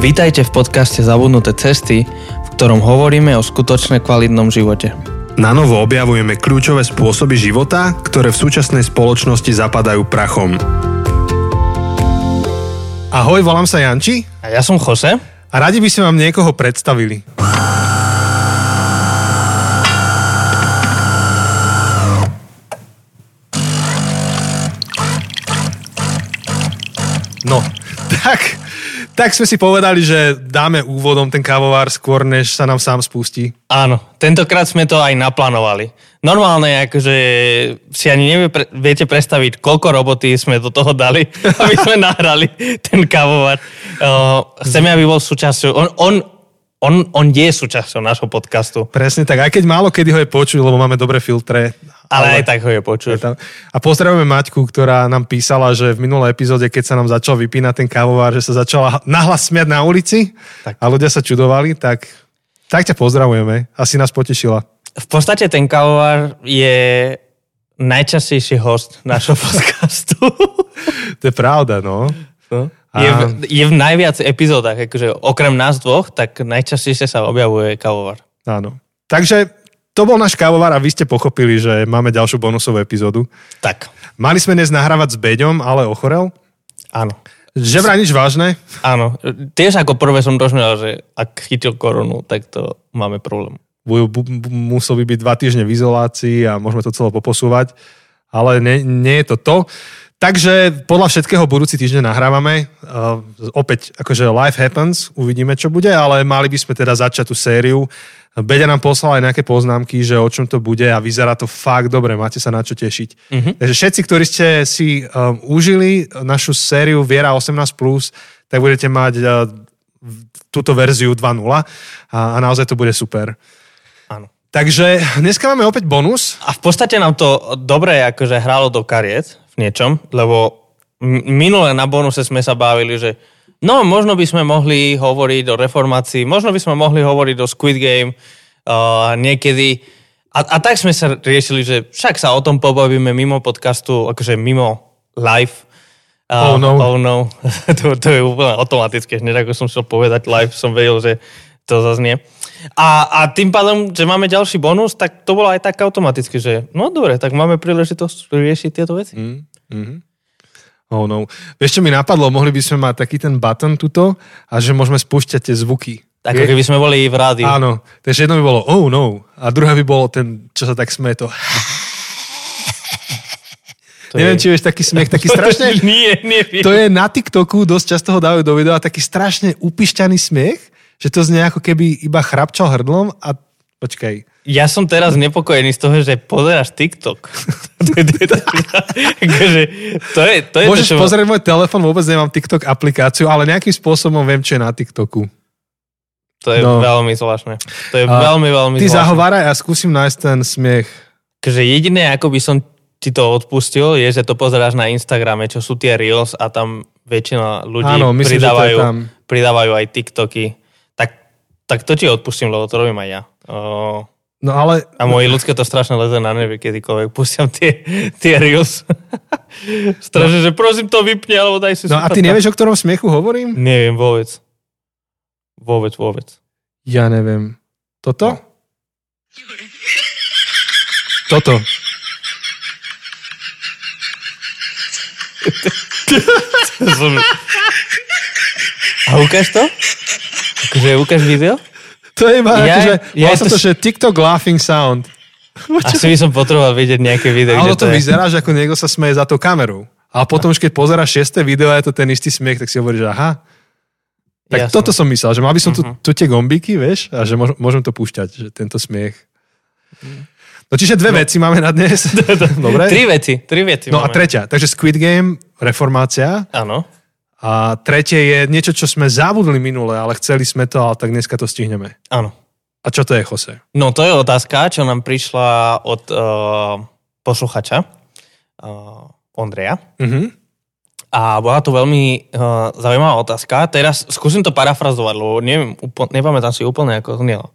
Vítajte v podcaste Zabudnuté cesty, v ktorom hovoríme o skutočne kvalitnom živote. Na novo objavujeme kľúčové spôsoby života, ktoré v súčasnej spoločnosti zapadajú prachom. Ahoj, volám sa Janči A ja som Jose. a radi by sme vám niekoho predstavili. No, tak, tak sme si povedali, že dáme úvodom ten kávovár skôr, než sa nám sám spustí. Áno, tentokrát sme to aj naplánovali. Normálne akože si ani nevie, viete predstaviť, koľko roboty sme do toho dali, aby sme nahrali ten kávovar. Uh, chceme, aby bol súčasťou. On, on, on, on je súčasťou nášho podcastu, Presne tak, aj keď málo kedy ho je počuť, lebo máme dobré filtre. ale, aj tak ho je počuť. Je tam. A pozdravujeme Maťku, ktorá nám písala, že v minulej epizóde, keď sa nám začal vypínať ten kávovár, že sa začala nahlas smiať na ulici Tak. a ľudia sa čudovali, tak, tak ťa pozdravujeme. Asi nás potešila. V podstate ten kávovar je najčastejší host nášho podcastu. To je pravda, no. No. A- Je, v, je v najviac epizódach, akože okrem nás dvoch, tak najčastejšie sa objavuje kávovar. Áno. Takže to bol náš kávovar a vy ste pochopili, že máme ďalšiu bonusovú epizódu. Tak, Mali sme dnes nahrávať s Beďom, ale ochorel. áno. Že vraj nič vážne. Áno, tiež ako prvé som rozmýšľal, že ak chytil koronu, tak to máme problém. Musel by byť dva týždne v izolácii a môžeme to celé poposúvať, ale nie, nie je to to. Takže podľa všetkého budúci týždeň nahrávame. Uh, opäť, akože life happens, uvidíme, čo bude, ale mali by sme teda začať tú sériu. Beďa nám poslala aj nejaké poznámky, že o čom to bude a vyzerá to fakt dobre, máte sa na čo tešiť. Mm-hmm. Takže všetci, ktorí ste si um, užili našu sériu Viera 18+, tak budete mať uh, túto verziu 2.0 a, a naozaj to bude super. Áno. Takže dneska máme opäť bonus. A v podstate nám to dobre akože hralo do kariet niečom, lebo minule na bonuse sme sa bavili, že no možno by sme mohli hovoriť o reformácii, možno by sme mohli hovoriť o Squid Game uh, niekedy. A, a tak sme sa riešili, že však sa o tom pobavíme mimo podcastu, akože mimo live. Uh, Oh no. Oh no. to, to je úplne automatické. Hneď ako som chcel povedať live, som vedel, že to zaznie. A, a tým pádom, že máme ďalší bonus, tak to bolo aj tak automaticky, že no dobre, tak máme príležitosť riešiť tieto veci. Mm. Oh no. Vieš, čo mi napadlo? Mohli by sme mať taký ten button tuto a že môžeme spúšťať tie zvuky. Ako keby sme boli v rádiu. Áno. Takže jedno by bolo oh no a druhé by bolo ten, čo sa tak smeje to. To Neviem, je... či vieš taký smiech, taký strašne... nie, nie. To je na TikToku, dosť často ho dávajú do videa, taký strašne upišťaný smiech, že to znie ako keby iba chrapčal hrdlom a počkaj. Ja som teraz nepokojený z toho, že pozeráš TikTok. Akože, to je to, je Môžeš to čo... pozrieť môj telefón, vôbec nemám TikTok aplikáciu, ale nejakým spôsobom viem, čo je na TikToku. To je No. veľmi zvláštne. To je A veľmi, veľmi Ty zvláštne. zahováraj a skúsim nájsť ten smiech. Takže jediné, ako by som ti to odpustil, je, že to pozeráš na Instagrame, čo sú tie Reels a tam väčšina ľudí Áno, myslím, pridávajú, tam. pridávajú aj TikToky. Tak, tak to ti odpustím, lebo to robím aj ja. O, No ale a moje ľudské to strašne leze na nervy, kedykoľvek púšťam tie, tie Reels. strašne, že prosím to vypni, alebo daj si No a ty nevieš, o ktorom smiechu hovorím? Neviem vôbec. Vôbec, vôbec. Ja neviem. Toto? Toto. Som- A ukáž to? Akože ukáž video? To je iba, Ja- akože, ja to to, že TikTok laughing sound. Asi by som potreboval vidieť nejaké video, Ale to to je. vyzerá, že ako niekto sa smeje za tou kamerou. A potom už keď pozeráš šiesté video a je to ten istý smiech, tak si hovoríš, aha. Tak Jasné. toto som myslel, že mal by som tu, Mhm. tu tie gombíky, vieš, a že môž- môžem to púšťať, že tento smiech. No čiže dve veci máme na dnes. Dobre? Tri veci, tri veci No a máme. tretia, takže Squid Game, reformácia. Áno. A tretie je niečo, čo sme zabudli minule, ale chceli sme to, ale tak dneska to stihneme. Áno. A čo to je, Jose? No to je otázka, čo nám prišla od uh, posluchača uh, Ondreja. Mhm. A bola to veľmi uh, zaujímavá otázka. Teraz skúsim to parafrazovať, lebo neviem, úplne, nepamätám si úplne, ako znelo.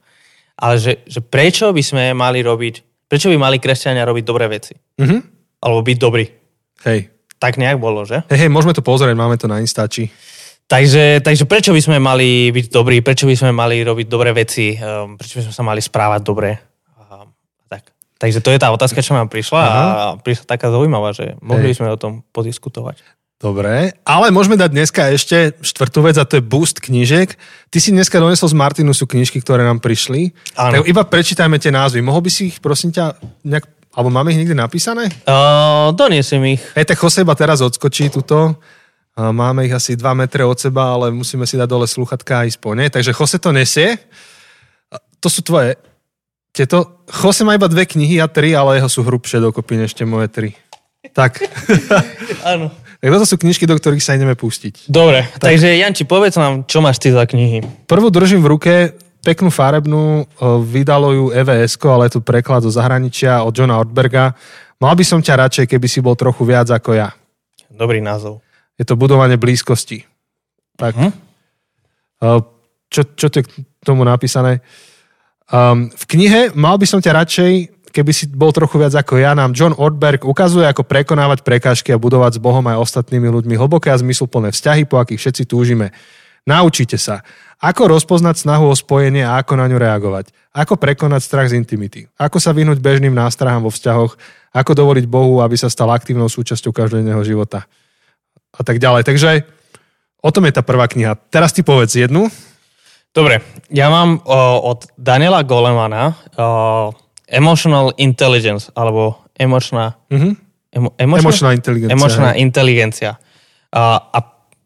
Ale že, že prečo by sme mali robiť, prečo by mali kresťania robiť dobré veci? Mhm. Alebo byť dobrí. Hej. Tak nejak bolo, že? Hej, hej, môžeme to pozrieť, máme to na Instači. Takže, takže prečo by sme mali byť dobrí, prečo by sme mali robiť dobré veci, um, prečo by sme sa mali správať dobre. Um, tak. Takže to je tá otázka, čo nám prišla Aha. a prišla taká zaujímavá, že mohli by sme o tom podiskutovať. Dobre, ale môžeme dať dneska ešte štvrtú vec a to je boost knížek. Ty si dneska donesol z Martinusu knižky, ktoré nám prišli. Áno. Tak iba prečítajme tie názvy. Mohol by si ich, prosím ťa, nejak, alebo máme ich niekde napísané? Uh, doniesiem ich. Hej, tak Joseba teraz odskočí tuto. Máme ich asi 2 metre od seba, ale musíme si dať dole sluchatka a ísť po ne. Takže Jose to nesie. To sú tvoje. Tieto, Jose má iba dve knihy a tri, ale jeho sú hrubšie dokopy než tie moje tri. Tak. Áno. Tak toto sú knižky, do ktorých sa ideme pustiť. Dobre, tak. takže Janči, povedz nám, čo máš ty za knihy. Prvú držím v ruke, peknú farebnú, vydalo ju EVS, ale je tu preklad zo zahraničia od Johna Ortberga. Mal by som ťa radšej, keby si bol trochu viac ako ja. Dobrý názov je to budovanie blízkosti. Tak. Uh-huh. Čo, čo je k tomu napísané? Um, v knihe Mal by som ťa radšej, keby si bol trochu viac ako ja, nám John Ortberg ukazuje, ako prekonávať prekážky a budovať s Bohom aj ostatnými ľuďmi hlboké a zmysluplné vzťahy, po akých všetci túžime. Naučite sa, ako rozpoznať snahu o spojenie a ako na ňu reagovať. Ako prekonať strach z intimity. Ako sa vyhnúť bežným nástrahám vo vzťahoch. Ako dovoliť Bohu, aby sa stal aktívnou súčasťou každodenného života a tak ďalej. Takže o tom je tá prvá kniha. Teraz ty povedz jednu. Dobre, ja mám o, od Daniela Golemana o, Emotional Intelligence, alebo emočná, mm-hmm. emo, emočná, emočná inteligencia. Emočná inteligencia. A, a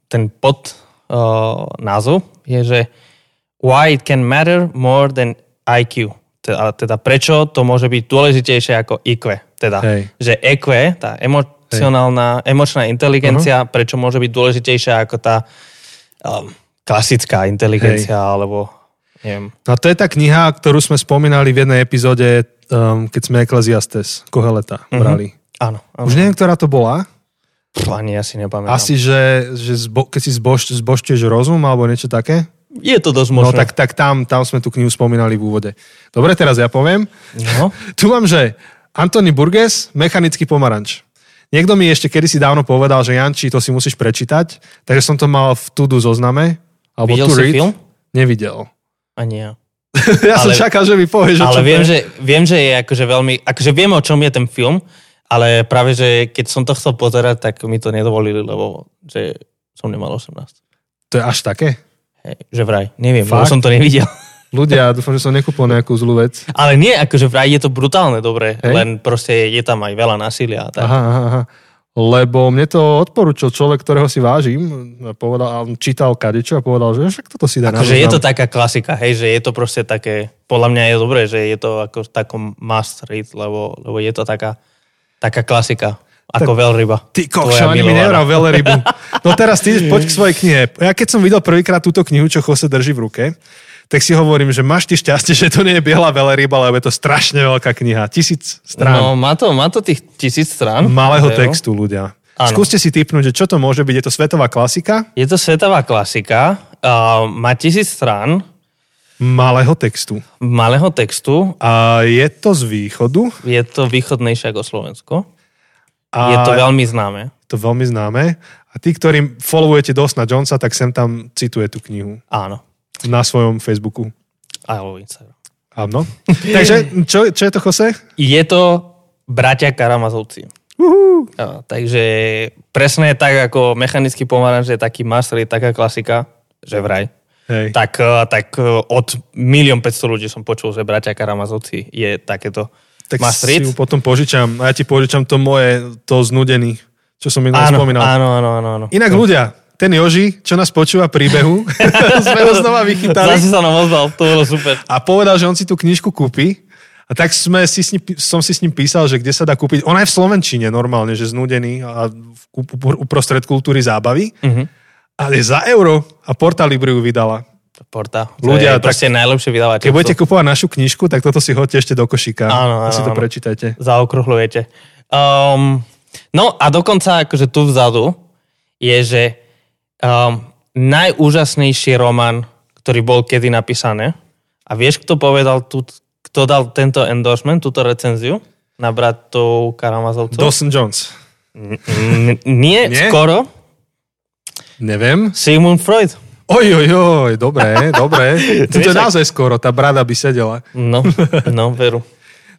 ten pod o, názov je, že Why it can matter more than IQ. Teda, teda prečo to môže byť dôležitejšie ako IQ. Teda, Hej. že EQ, tá emo, emocionálna, emočná inteligencia, uh-huh. prečo môže byť dôležitejšia ako tá um, klasická inteligencia, Hej. alebo neviem. No to je tá kniha, ktorú sme spomínali v jednej epizóde, um, keď sme Ecclesiastes Koheleta uh-huh. brali. Áno, áno. Už neviem, ktorá to bola. Pff, ani ja si nepamätám. Asi, že, že zbo, keď si zbož, zbožtuješ rozum alebo niečo také? Je to dosť možné. No tak, tak tam, tam sme tú knihu spomínali v úvode. Dobre, teraz ja poviem. No. tu mám, že Anthony Burgess, Mechanický pomaranč. Niekto mi ešte kedysi dávno povedal, že Janči, to si musíš prečítať, takže som to mal v tudu zozname. Alebo Videl si read. film? Nevidel. Ani ja. ja ale, som čakal, že mi povieš, Ale viem že, viem, že je akože veľmi, akože viem, o čom je ten film, ale práve, že keď som to chcel pozerať, tak mi to nedovolili, lebo že som nemal 18. To je až také? Hej, že vraj, neviem, Fakt? lebo som to nevidel. Ľudia, dúfam, že som nekúpil nejakú zlú vec. Ale nie, akože vraj je to brutálne dobre, Hej? len proste je tam aj veľa násilia. Tak. Aha, aha, aha. Lebo mne to odporúčil človek, ktorého si vážim, povedal, čítal kadečo a povedal, že však toto si dá akože je to taká klasika, hej, že je to proste také, podľa mňa je dobré, že je to ako takom must read, lebo, lebo je to taká, taká klasika. Ako tak, veľryba. Ty kokšo, ani mi nevral veľrybu. No teraz ty poď k svojej knihe. Ja keď som videl prvýkrát túto knihu, čo Jose drží v ruke, tak si hovorím, že máš ty šťastie, že to nie je biela veľryba, lebo je to strašne veľká kniha. Tisíc strán. No, má to, má to tých tisíc strán. Malého textu, ľudia. Áno. Skúste si typnúť, že čo to môže byť. Je to svetová klasika? Je to svetová klasika. Uh, má tisíc strán. Malého textu. Malého textu. A je to z východu? Je to východnejšie ako Slovensko. A je to veľmi známe. To veľmi známe. A tí, ktorí followujete dosť na Jonesa, tak sem tam cituje tú knihu. Áno. Na svojom Facebooku. Alebo Instagram. Áno. Takže, čo, čo je to, Jose? Je to bratia Karamazovci. Uh-huh. Ja, takže presne tak ako mechanický pomaranč je taký master, je taká klasika, že vraj. Hej. Tak, eh, tak eh, od milión 500 ľudí som počul, že bratia Karamazovci je takéto tak si ju potom požičam. A ja ti požičam to moje, to znudený, čo som minulý spomínal. Áno, áno, áno, áno. Inak ľudia, ten Joži, čo nás počúva príbehu, sme ho znova vychytali. Zase sa nám ozval, to bolo super. A povedal, že on si tú knižku kúpi. A tak sme si s ním, som si s ním písal, že kde sa dá kúpiť. Ona je v Slovenčine normálne, že znudený a uprostred kultúry zábavy. Uh-huh. Ale za euro a Porta Libri ju vydala. Porta. To Ľudia, je proste najlepšie vydávať. Keď budete kupovať našu knižku, tak toto si hoďte ešte do košíka. Áno, áno, si to prečítajte. Zaokruhlujete. Um, no a dokonca akože tu vzadu je, že um, najúžasnejší román, ktorý bol kedy napísané. A vieš, kto povedal, tu, kto dal tento endorsement, túto recenziu na bratov Karamazovcov? Dawson Jones. N- n- nie, nie, skoro. Neviem. Sigmund Freud. Oj, oj, oj, dobre, dobre. To je naozaj skoro, tá brada by sedela. No, no, veru.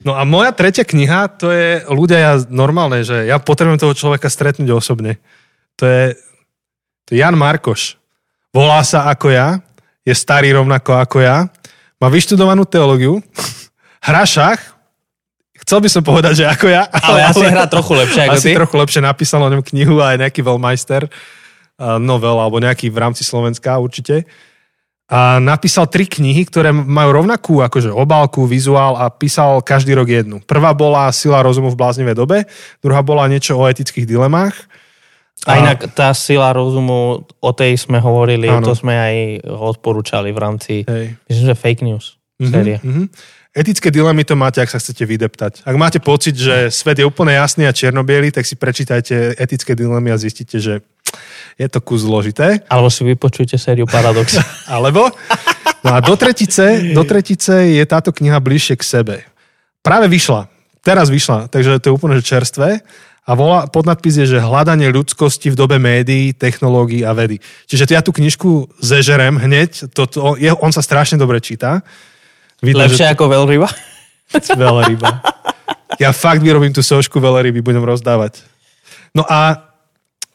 No a moja tretia kniha, to je ľudia, ja normálne, že ja potrebujem toho človeka stretnúť osobne. To je, to je Jan Markoš. Volá sa ako ja, je starý rovnako ako ja, má vyštudovanú teológiu, hrá šach, chcel by som povedať, že ako ja. Ale asi hrá trochu lepšie ako asi ty. trochu lepšie napísal o ňom knihu a aj nejaký veľmajster novel, alebo nejaký v rámci Slovenska určite. A napísal tri knihy, ktoré majú rovnakú akože obálku, vizuál a písal každý rok jednu. Prvá bola Sila rozumu v bláznivej dobe, druhá bola niečo o etických dilemách. A inak tá sila rozumu, o tej sme hovorili, Áno. to sme aj odporúčali v rámci, Hej. myslím, že fake news série. Mhm. Etické dilemy to máte, ak sa chcete vydeptať. Ak máte pocit, že svet je úplne jasný a čiernobiely, tak si prečítajte etické dilemy a zistíte, že je to kus zložité. Alebo si vypočujte sériu Paradox. Alebo? No a do tretice, do tretice je táto kniha bližšie k sebe. Práve vyšla. Teraz vyšla, takže to je úplne čerstvé. A volá, podnadpis je, že hľadanie ľudskosti v dobe médií, technológií a vedy. Čiže ja tú knižku zežerem hneď, to, to, je, on sa strašne dobre číta. Vidno, Lepšie že ako veľryba? veľryba. Ja fakt vyrobím tú sošku veľryby, budem rozdávať. No a,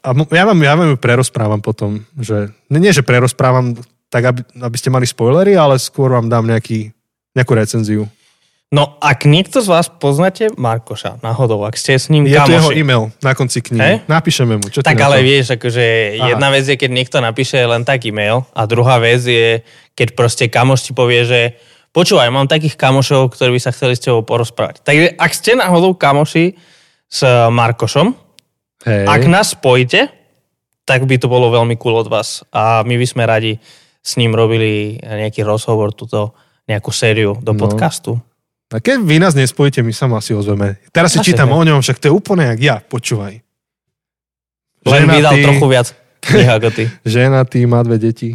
a ja, vám, ja vám ju prerozprávam potom, že nie, že prerozprávam tak, aby, aby ste mali spoilery, ale skôr vám dám nejaký, nejakú recenziu. No, ak niekto z vás poznáte Markoša, náhodou, ak ste s ním Je tu jeho kamoši, e-mail na konci knihy. Hej? Napíšeme mu. Čo tak ale vieš, akože Aha. jedna vec je, keď niekto napíše len tak e-mail a druhá vec je, keď proste kamoš ti povie, že počúvaj, mám takých kamošov, ktorí by sa chceli s tebou porozprávať. Takže ak ste náhodou kamoši s Markošom, Hej. ak nás spojíte, tak by to bolo veľmi cool od vás. A my by sme radi s ním robili nejaký rozhovor, túto nejakú sériu do No. podcastu. A keď vy nás nespojíte, my sa asi ozveme. Teraz si Asi čítam hej. o ňom, však to je úplne jak ja, počúvaj. Len vydal Ženatý- trochu viac knih ako ty. Ženatý, má dve deti.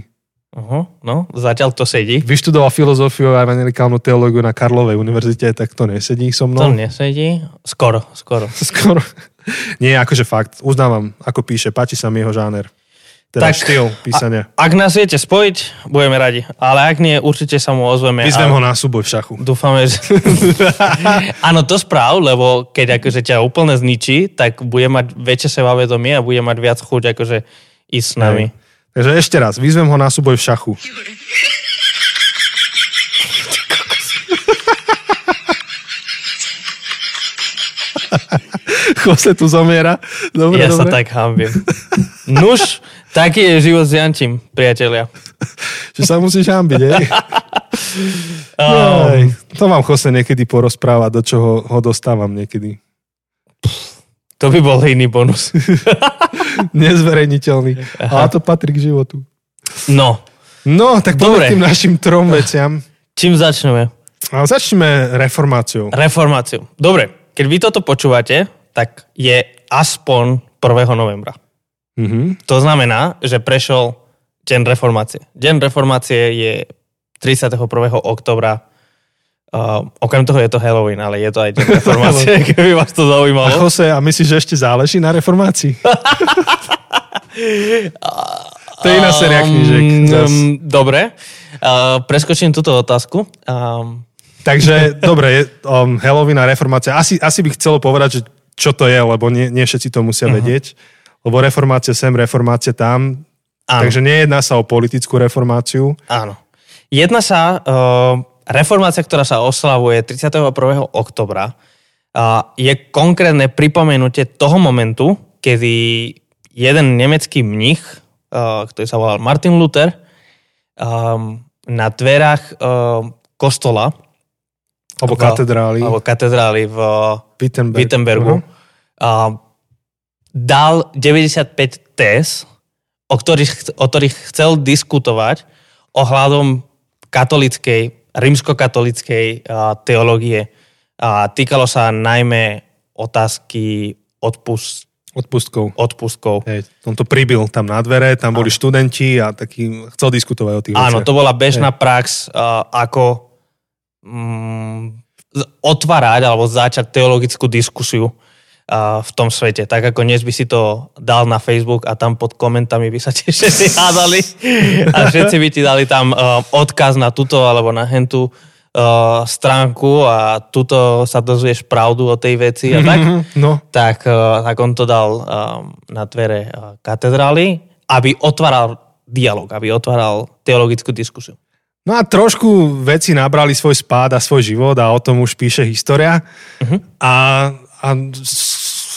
Uh-huh, no, zatiaľ to sedí. Vyštudoval filozofiu a evangelikálnu teológiu na Karlovej univerzite, tak to nesedí so To mnou. nesedí. Skoro, skoro. Skoro. Nie, akože fakt. Uznávam, ako píše, páči sa mi jeho žáner. Teda Tak, štýl písania. Ak nás viete spojiť, budeme radi. Ale ak nie, určite sa mu ozveme. Vyzvem a ho na súboj v šachu. Dúfame, že... Áno, to správ, lebo keď akože ťa úplne zničí, tak bude mať väčšie sebavedomie a bude mať viac chuť akože ísť s nami. Takže ešte raz, vyzvem ho na súboj v šachu. Jose tu zomiera. Dobre, ja dobre. sa tak hambím. Nuž, taký je život s Jančím, priatelia. Že sa musíš hambiť, hej? Um, to vám Jose niekedy porozpráva, do čoho ho dostávam niekedy. to by bol iný bonus. Nezverejniteľný. Ale to patrí k životu. No, No, tak Dobre. tým našim trom veciam. čím začneme? A začneme reformáciou. Reformáciu. Dobre, keď vy toto počúvate, tak je aspoň 1. novembra. Mhm. To znamená, že prešiel deň reformácie. Deň reformácie je 31. oktobra. Uh, okrem toho je to Halloween, ale je to aj deň reformácie, keby vás to A zaujímalo. Jose, a myslíš, že ešte záleží na reformácii? to je iná séria knížek. zas. Um, dobre, uh, preskočím túto otázku. Um, Takže, dobre, je, um, Halloween a reformácia. Asi, asi by chcelo povedať, že čo to je, lebo nie, nie všetci to musia uh-huh. vedieť. Lebo reformácia sem, reformácia tam. áno. Takže nejedná sa o politickú reformáciu. Áno. Jedna sa, uh, reformácia, ktorá sa oslavuje 31. oktobra, uh, je konkrétne pripomenutie toho momentu, kedy jeden nemecký mních, uh, ktorý sa volal Martin Luther, um, na dverách uh, kostola Alebo v- katedrály. alebo katedrály v Wittenberg. Wittenbergu Mhm. uh, dal 95 téz, o ktorých, o ktorých chcel diskutovať ohľadom katolickej, rímskokatolickej teológie. Týkalo sa najmä otázky odpust, Odpustkov. odpustkov. Hej, on to pribil tam na dvere, tam boli študenti a taký, chcel diskutovať o tých Áno, veciach. to bola bežná prax, uh, ako mm, otvárať alebo začať teologickú diskusiu. uh, v tom svete. Tak ako dnes by si to dal na Facebook a tam pod komentami by sa tiež všetci hádali a všetci by ti dali tam uh, odkaz na túto alebo na hentu uh, stránku a tuto sa dozvieš pravdu o tej veci a tak. No. Tak, uh, tak on to dal uh, na dvere uh, katedrály, aby otváral dialog, aby otváral teologickú diskusiu. No a trošku veci nabrali svoj spád a svoj život a o tom už píše história. Uh-huh. A, a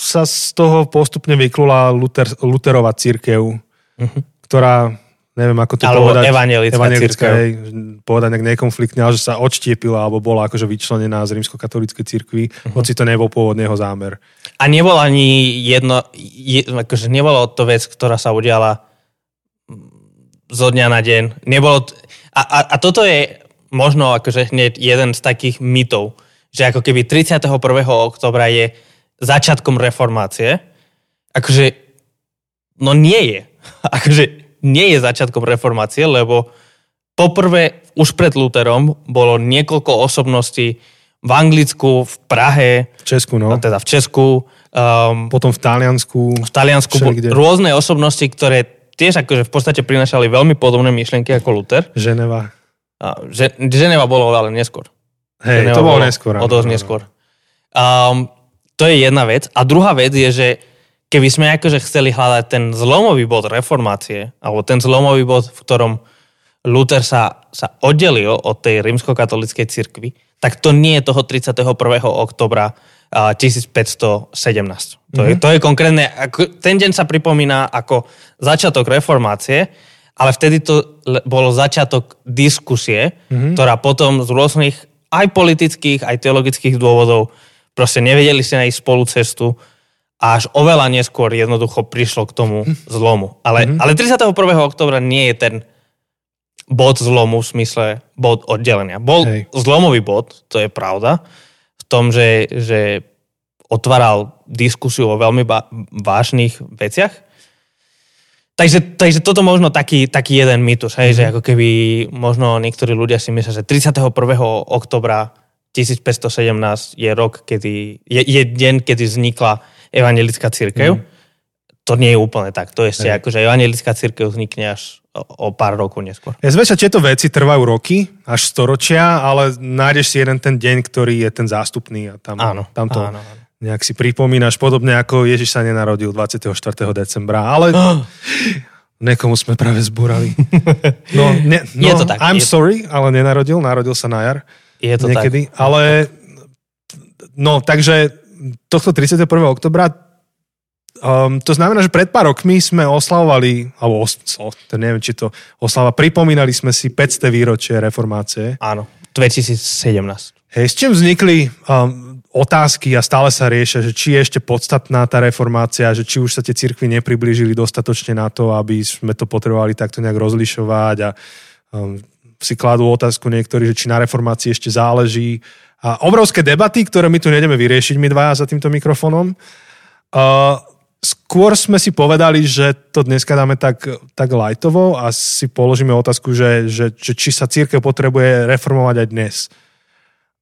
sa z toho postupne vyklula Luther, Lutherová církev, uh-huh. ktorá, neviem ako to Alebo povedať. evangelická církev. hej, povedať nejak nekonfliktne, ale že sa odštiepila alebo bola akože vyčlenená z rímskokatolíckej církvy, uh-huh. hoci to nebol pôvodný jeho zámer. A nebol ani jedno, je, akože nebolo to vec, ktorá sa udiala zo dňa na deň. Nebolo, t- a, a, a toto je možno akože hneď jeden z takých mytov, že ako keby 31. oktobra je začiatkom reformácie, akože no nie je. Akože nie je začiatkom reformácie, lebo poprvé už pred Lutherom bolo niekoľko osobností v Anglicku, v Prahe, V Česku, no. teda v Česku, um, Potom v Taliansku. v Taliansku Všelikde. rôzne osobnosti, ktoré tiež akože v podstate prinašali veľmi podobné myšlienky ako Luther. Ženeva. A že, Ženeva bolo ale neskôr. Hej, Ženeva to bolo bolo neskôr. O dosť neskôr. Um, to je jedna vec. A druhá vec je, že keby sme akože chceli hľadať ten zlomový bod reformácie, alebo ten zlomový bod, v ktorom Luther sa, sa oddelil od tej rímskokatolíckej cirkvi, tak to nie je toho 31. oktobra 1517. To, je, to je konkrétne, ako, ten deň sa pripomína ako začiatok reformácie, ale vtedy to bolo začiatok diskusie, ktorá potom z rôznych aj politických, aj teologických dôvodov proste nevedeli si nájsť spolu cestu a až oveľa neskôr jednoducho prišlo k tomu zlomu. Ale, ale 31. oktobra nie je ten bod zlomu v smysle bod oddelenia. Bol Hej. zlomový bod, to je pravda, v tom, že, že otváral diskusiu o veľmi ba- vážnych veciach. Takže, takže toto možno taký, taký jeden mýtus, hej, mm. že ako keby možno niektorí ľudia si myslia, že 31. oktobra 1517 je rok, kedy, je, je deň, kedy vznikla evangelická církev. Mm. To nie je úplne tak. To je ešte Hej. ako, že evangelická církev vznikne až o, pár rokov neskôr. Ja zväčša tieto veci trvajú roky, až storočia, ale nájdeš si jeden ten deň, ktorý je ten zástupný a tam, Áno, tam to áno, áno. nejak si pripomínaš, podobne ako Ježiš sa nenarodil 24. decembra, ale Nekomu sme práve zbúrali. No, ne, no Je to tak, I'm je- sorry, ale nenarodil, narodil sa na jar. Je to niekedy. tak. Ale no, takže tohto 31. oktobra um, to znamená, že pred pár rokmi sme oslavovali, alebo os, o, to neviem, či to oslava, pripomínali sme si 500. výročie reformácie. Áno, 2017. Hej, s čím vznikli um, otázky a stále sa riešia, že či je ešte podstatná tá reformácia, že či už sa tie cirkvy nepriblížili dostatočne na to, aby sme to potrebovali takto nejak rozlišovať a um, si kladú otázku niektorí, že či na reformácii ešte záleží. A obrovské debaty, ktoré my tu nejdeme vyriešiť, my dvaja za týmto mikrofónom. Uh, skôr sme si povedali, že to dneska dáme tak, tak lightovo a si položíme otázku, že, že, že či sa církev potrebuje reformovať aj dnes.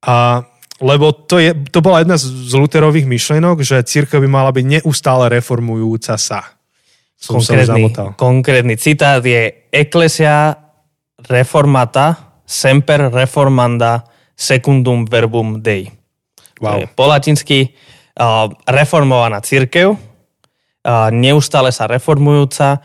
A lebo to, je, to bola jedna z z Luterových myšlienok, že církev by mala byť neustále reformujúca sa. Som Konkrétny, konkrétny citát je Ecclesia reformata semper reformanda secundum verbum Dei. To Wow. je po latinsky uh, reformovaná církev, neustále sa reformujúca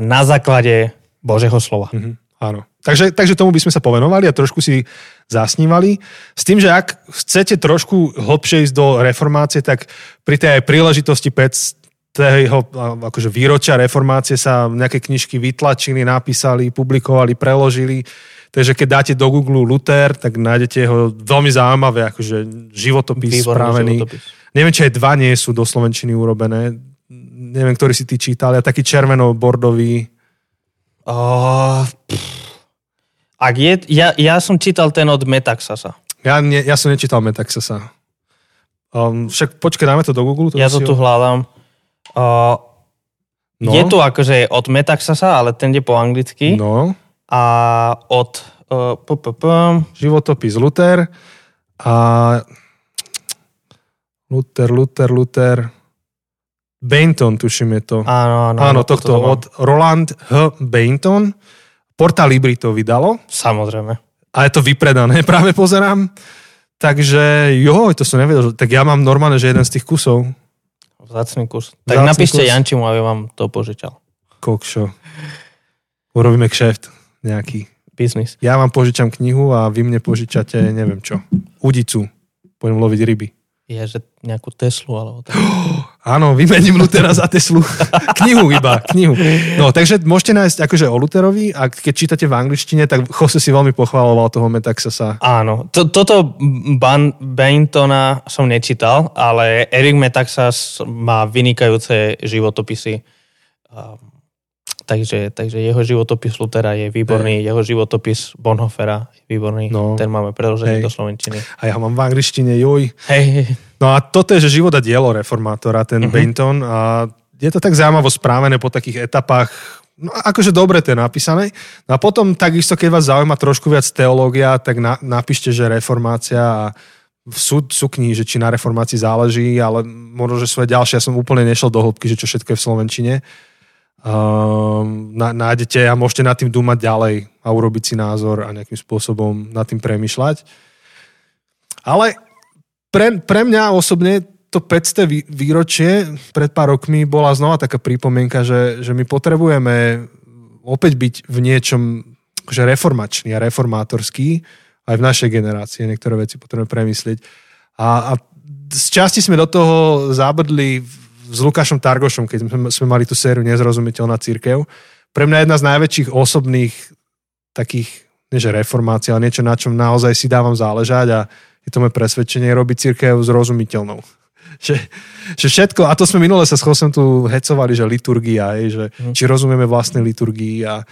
na základe Božieho slova. Mhm, áno. Takže, takže tomu by sme sa povenovali a trošku si zasnívali. S tým, že ak chcete trošku hlbšie ísť do reformácie, tak pri tej aj príležitosti 5 jeho akože výročia reformácie sa nejaké knižky vytlačili, napísali, publikovali, preložili. Takže keď dáte do Google Luther, tak nájdete jeho veľmi zaujímavé akože životopis Výborný spravený. životopis. Neviem, či aj dva nie sú do Slovenčiny urobené. Neviem, ktorý si ty čítal. A taký červeno-bordový. Uh, ak je, ja, ja som čítal ten od Metaxasa. Ja, nie, ja som nečítal Metaxasa. Um, však počkaj, dáme to do Google. Ja to tu ho- hľadám. Uh, No. Je tu akože od Metaxasa, ale ten je po anglicky. No, A od... Uh, p, p, p, životopis Luther a Luther, Luther, Luther. Bainton, tuším je to. Áno, áno. Áno, tohto mám. od Roland H. Bainton. Porta Libri to vydalo Samozrejme. a je to vypredané, práve pozerám. Takže jo, to som nevedel. Tak ja mám normálne, že jeden z tých kusov. Vzácný kus. Tak Vzácny napíšte kus. Jančimu, aby vám to požičal. Kokšo. Urobíme kšeft nejaký. Biznis. Ja vám požičam knihu a vy mne požičate, neviem čo, udicu. Pôjdem loviť ryby. Je, že nejakú Teslu, alebo tak. Áno, vymením Lutera za Teslu. knihu iba, knihu. No, takže môžete nájsť akože o Luterovi a keď čítate v angličtine, tak Jose si veľmi pochváloval toho Metaxasa. Áno, to, toto Ban, Baintona som nečítal, ale Eric Metaxas má vynikajúce životopisy. Um, takže, takže jeho životopis Lutera je výborný, jeho životopis Bonhofera je výborný. No. Ten máme preložený Hej. do Slovenčiny. A ja mám v angličtine, joj. Hej. No a toto je, že život a dielo reformátora, ten Mhm. uh-huh. Bainton. A je to tak zaujímavo správené po takých etapách. No akože dobre to je napísané. No a potom takisto, keď vás zaujíma trošku viac teológia, tak na, napíšte, že reformácia a sú, sú knihy, že či na reformácii záleží, ale možno, že svoje ďalšie, ja som úplne nešiel do hĺbky, že čo všetko je v Slovenčine. Um, nájdete a môžete nad tým dúmať ďalej a urobiť si názor a nejakým spôsobom nad tým premyšľať. Ale pre, pre mňa osobne to 500 vý- výročie pred pár rokmi bola znova taká pripomienka, že, že my potrebujeme opäť byť v niečom že reformačný a reformátorský aj v našej generácii. Niektoré veci potrebujeme premyslieť. A, a z časti sme do toho zabrdli v- s Lukášom Targošom, keď sme, sme mali tú sériu Nezrozumiteľná církev. Pre mňa jedna z najväčších osobných takých, nie že reformácií, ale niečo, na čom naozaj si dávam záležať a je to moje presvedčenie, robiť církev zrozumiteľnou. Že, že všetko, a to sme minule sa s Chosem tu hecovali, že liturgia, hej, že Mhm. či rozumieme vlastnej liturgii a,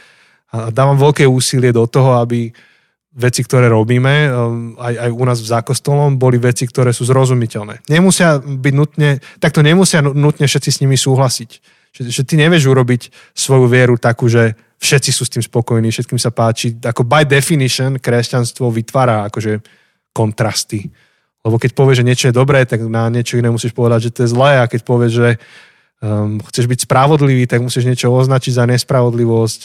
a dávam veľké úsilie do toho, aby veci, ktoré robíme, um, aj, aj u nás v zákostolom, boli veci, ktoré sú zrozumiteľné. Nemusia byť nutne, takto nemusia nu- nutne všetci s nimi súhlasiť. Že, že ty nevieš urobiť svoju vieru takú, že všetci sú s tým spokojní, všetkým sa páči. Ako by definition kresťanstvo vytvára akože kontrasty. Lebo keď povieš, že niečo je dobré, tak na niečo iné musíš povedať, že to je zlé a keď povieš, že um, chceš byť spravodlivý, tak musíš niečo označiť za nespravodlivosť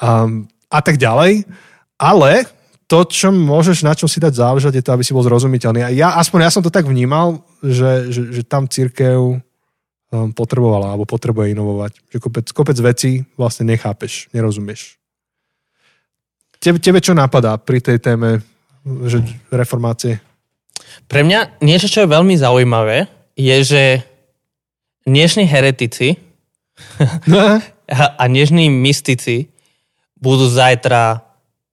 um, a tak ďalej. Ale to, čo môžeš, na čom si dať záležať, je to, aby si bol zrozumiteľný. A ja, aspoň ja som to tak vnímal, že, že, že tam církev um, potrebovala alebo potrebuje inovovať. Že kopec, kopec vecí vlastne nechápeš, nerozumieš. Tebe, tebe čo napadá pri tej téme že reformácie? Pre mňa niečo, čo je veľmi zaujímavé, je, že dnešní heretici No, a a dnešní mystici budú zajtra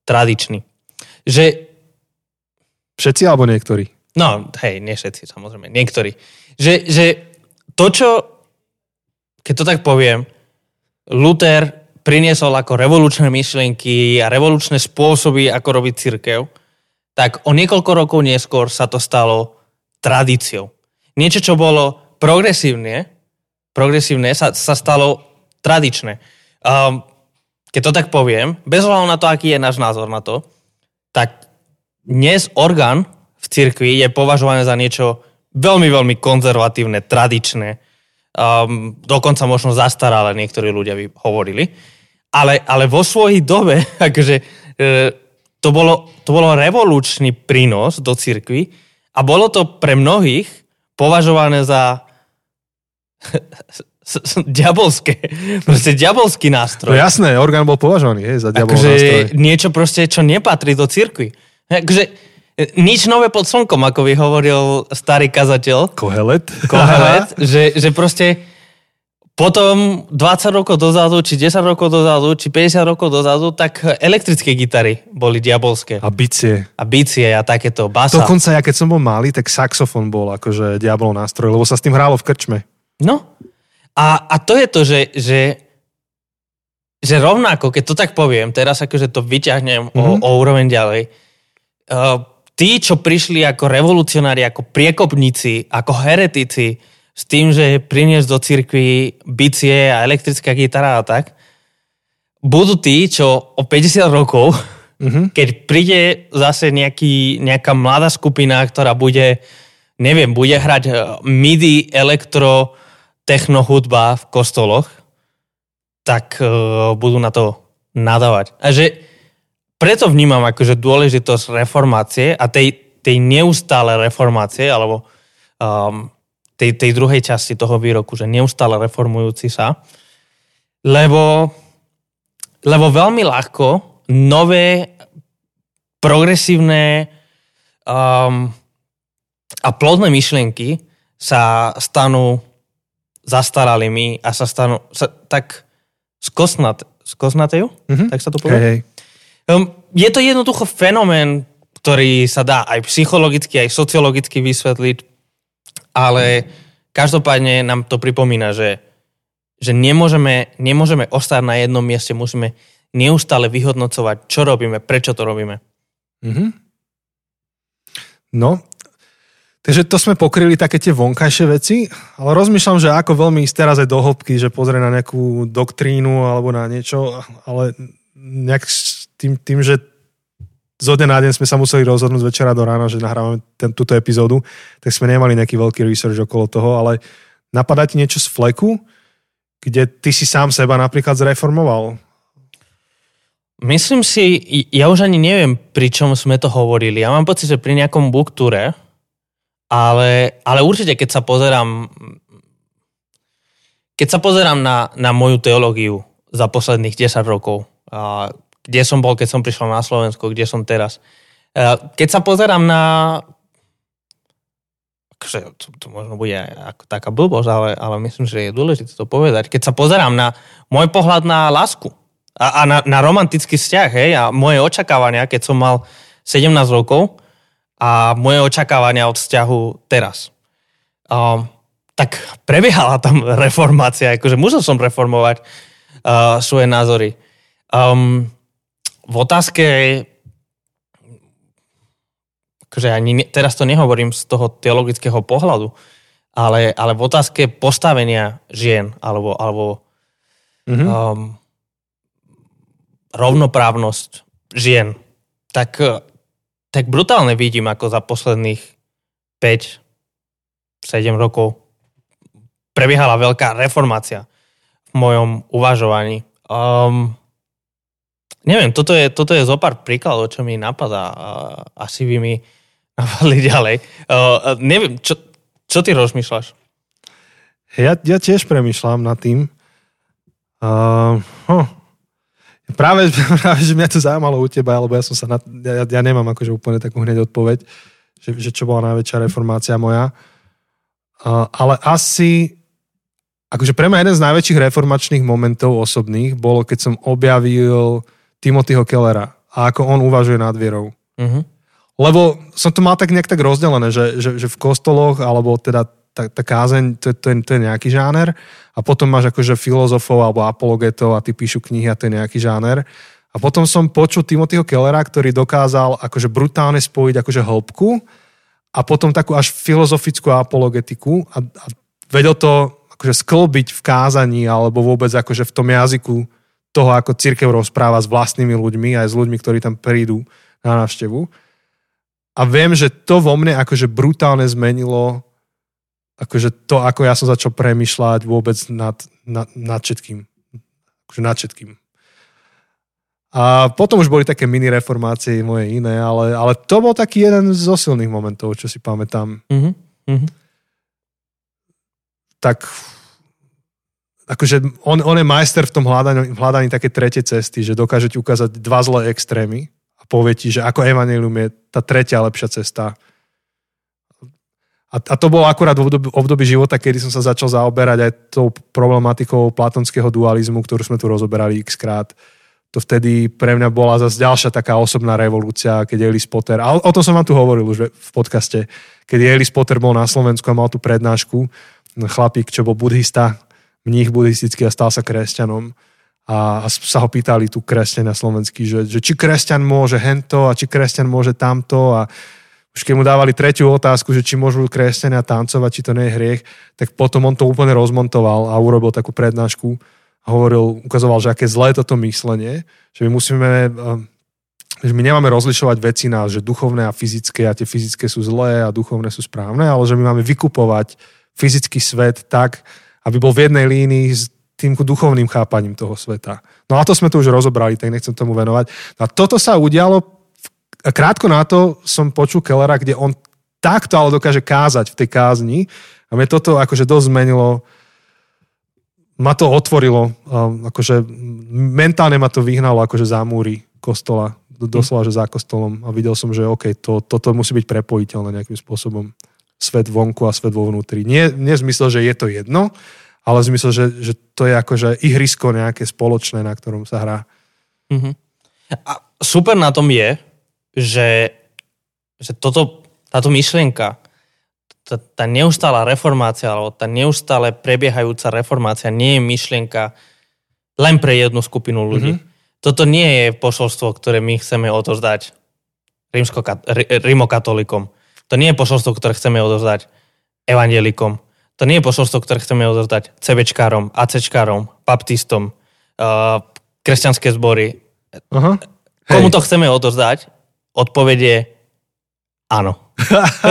tradiční. Že, všetci alebo niektorí? no hej, nie všetci samozrejme, niektorí. Že, že to, čo, keď to tak poviem, Luther priniesol ako revolučné myšlienky a revolučné spôsoby, ako robiť cirkev, tak o niekoľko rokov neskôr sa to stalo tradíciou. Niečo, čo bolo progresívne, progresívne sa, sa stalo tradičné. Um, keď to tak poviem, bez ohľadu na to, aký je náš názor na to, tak dnes orgán v cirkvi je považované za niečo veľmi, veľmi konzervatívne, tradičné, um, dokonca možno zastaralé, niektorí ľudia by hovorili. Ale, ale vo svojej dobe, akože, e, to, bolo, to bolo revolučný prínos do cirkvi a bolo to pre mnohých považované za s- s- diabolské, proste diabolský No nástroj. jasné, orgán bol považovaný hej, za diabolov akože nástroj. niečo proste, čo nepatrí do cirkvi. Akože e, nič nové pod slnkom, ako by hovoril starý kazateľ, Kohelet. Kohelet, že, že proste potom 20 rokov dozadu, či 10 rokov dozadu, či 50 rokov dozadu, tak elektrické gitary boli diabolské. A bicie. A bicie a takéto, basa. Dokonca ja keď som bol malý, tak saxofón bol akože diablov nástroj, lebo sa s tým hrálo v krčme. No. A, a to je to, že, že, že rovnako, keď to tak poviem, teraz akože to vyťahnem mm-hmm. o, o úroveň ďalej, uh, tí, čo prišli ako revolucionári, ako priekopníci, ako heretici, s tým, že priniesť do cirkvi bicie a elektrická gitara a tak, budú tí, čo o 50 rokov, Mhm. keď príde zase nejaký, nejaká mladá skupina, ktorá bude neviem, bude hrať eh, MIDI, elektro, techno hudba v kostoloch, tak uh, budú na to nadávať. A že preto vnímam akože dôležitosť reformácie a tej, tej neustále reformácie, alebo um, tej, tej druhej časti toho výroku, že neustále reformujúci sa, lebo, lebo veľmi ľahko nové progresívne um, a plodné myšlienky sa stanú zastaralými a sa stanú sa, tak skosnat, skosnatejú, mm-hmm. tak sa to povie. Hey, hey. Um, je to jednoducho fenomén, ktorý sa dá aj psychologicky, aj sociologicky vysvetliť, ale každopádne nám to pripomína, že, že nemôžeme, nemôžeme ostať na jednom mieste, musíme neustále vyhodnocovať, čo robíme, prečo to robíme. Mm-hmm. No, takže to sme pokryli také tie vonkajšie veci, ale rozmýšľam, že ako veľmi ísť teraz aj do hĺbky, že pozrie na nejakú doktrínu alebo na niečo, ale nejak tým, tým že zo dňa na deň sme sa museli rozhodnúť večera do rána, že nahrávame ten, túto epizódu, tak sme nemali nejaký veľký research okolo toho, ale napadá ti niečo z fleku, kde ty si sám seba napríklad zreformoval? Myslím si, ja už ani neviem, pri čom sme to hovorili. Ja mám pocit, že pri nejakom booktúre, ale, ale určite, keď sa pozerám keď sa pozerám na, na moju teológiu za posledných 10 rokov, a kde som bol, keď som prišiel na Slovensko, kde som teraz. Keď sa pozerám na akože to, to možno bude ako taká blbosť, ale, ale myslím, že je dôležité to povedať. Keď sa pozerám na môj pohľad na lásku, a, a na, na romantický vzťah, hej, a moje očakávania, keď som mal 17 rokov a moje očakávania od vzťahu teraz. Um, tak prebiehala tam reformácia, akože musel som reformovať uh, svoje názory. Um, v otázke akože ani teraz to nehovorím z toho teologického pohľadu, ale, ale v otázke postavenia žien alebo, alebo mm-hmm. um, rovnoprávnosť žien, tak, tak brutálne vidím, ako za posledných 5-7 rokov prebiehala veľká reformácia v mojom uvažovaní. Um, neviem, toto je, toto je zo pár príkladov, čo mi napadá. Asi by mi napadli ďalej. Uh, neviem, čo, čo ty rozmýšľaš? Ja, ja tiež premýšľam nad tým. Uh, huh. Práve, práve, že mňa to zaujímalo u teba, lebo ja som sa na, ja, ja nemám akože úplne takú hneď odpoveď, že, že čo bola najväčšia reformácia moja. Uh, ale asi, akože pre mňa jeden z najväčších reformačných momentov osobných bolo, keď som objavil Timothyho Kellera a ako on uvažuje nad vierou. Uh-huh. Lebo som to mal tak nejak tak rozdelené, že, že, že v kostoloch, alebo teda tá, tá kázeň, to, to, to je nejaký žáner a potom máš akože filozofov alebo apologetov a ty píšu knihy a to je nejaký žáner. A potom som počul Timothyho Kellera, ktorý dokázal akože brutálne spojiť akože hĺbku a potom takú až filozofickú apologetiku a, a vedel to akože sklbiť v kázaní alebo vôbec akože v tom jazyku toho, ako církev rozpráva s vlastnými ľuďmi aj s ľuďmi, ktorí tam prídu na návštevu. A viem, že to vo mne akože brutálne zmenilo akože to, ako ja som začal premyšľať vôbec nad, nad, nad všetkým. Akože nad všetkým. A potom už boli také mini reformácie moje iné, ale, ale to bol taký jeden zo silných momentov, čo si pamätám. Mm-hmm. Mm-hmm. Tak akože on, on je majster v tom hľadaní, hľadaní také tretie cesty, že dokáže ti ukázať dva zlé extrémy a povie ti, že ako evanelium je tá tretia lepšia cesta a, a to bolo akurát v období, období života, kedy som sa začal zaoberať aj tou problematikou platonského dualizmu, ktorú sme tu rozoberali x krát. To vtedy pre mňa bola zase ďalšia taká osobná revolúcia, keď Elis Potter, a o, o tom som vám tu hovoril už v podcaste, keď Elis Potter bol na Slovensku a mal tú prednášku, chlapík, čo bol buddhista, mních buddhistický a stal sa kresťanom a, a sa ho pýtali tu kresťania slovenský, že, že či kresťan môže hento a či kresťan môže tamto a už keď mu dávali tretiu otázku, že či môžu kresťania tancovať, či to nie je hriech, tak potom on to úplne rozmontoval a urobil takú prednášku a hovoril, ukazoval, že aké zlé toto myslenie, že my musíme eh, že my nemáme rozlišovať veci na že duchovné a fyzické a tie fyzické sú zlé a duchovné sú správne, ale že my máme vykupovať fyzický svet tak, aby bol v jednej línii s tým duchovným chápaním toho sveta. No a to sme tu už rozobrali, tak nechcem tomu venovať. No a toto sa udialo, krátko na to som počul Kellera, kde on takto ale dokáže kázať v tej kázni a mne toto akože dosť zmenilo ma to otvorilo, akože mentálne ma to vyhnalo akože za múry kostola, doslova, že za kostolom a videl som, že OK, to, toto musí byť prepojiteľné nejakým spôsobom. Svet vonku a svet vo vnútri. Nie, nie v zmysle, že je to jedno, ale v zmysle, že, že to je akože ihrisko nejaké spoločné, na ktorom sa hrá. Mm-hmm. A super na tom je, že, že toto, táto myšlienka, tá, tá neustála reformácia, alebo tá neustále prebiehajúca reformácia nie je myšlienka len pre jednu skupinu ľudí. Mm-hmm. Toto nie je posolstvo, ktoré my chceme odozdať rímokatolikom. To nie je posolstvo, ktoré chceme odozdať evangelikom. To nie je posolstvo, ktoré chceme odozdať CBčkárom, ACčkárom, baptistom, uh, kresťanské zbory. Uh-huh. Komu to chceme odozdať? Odpovedie áno.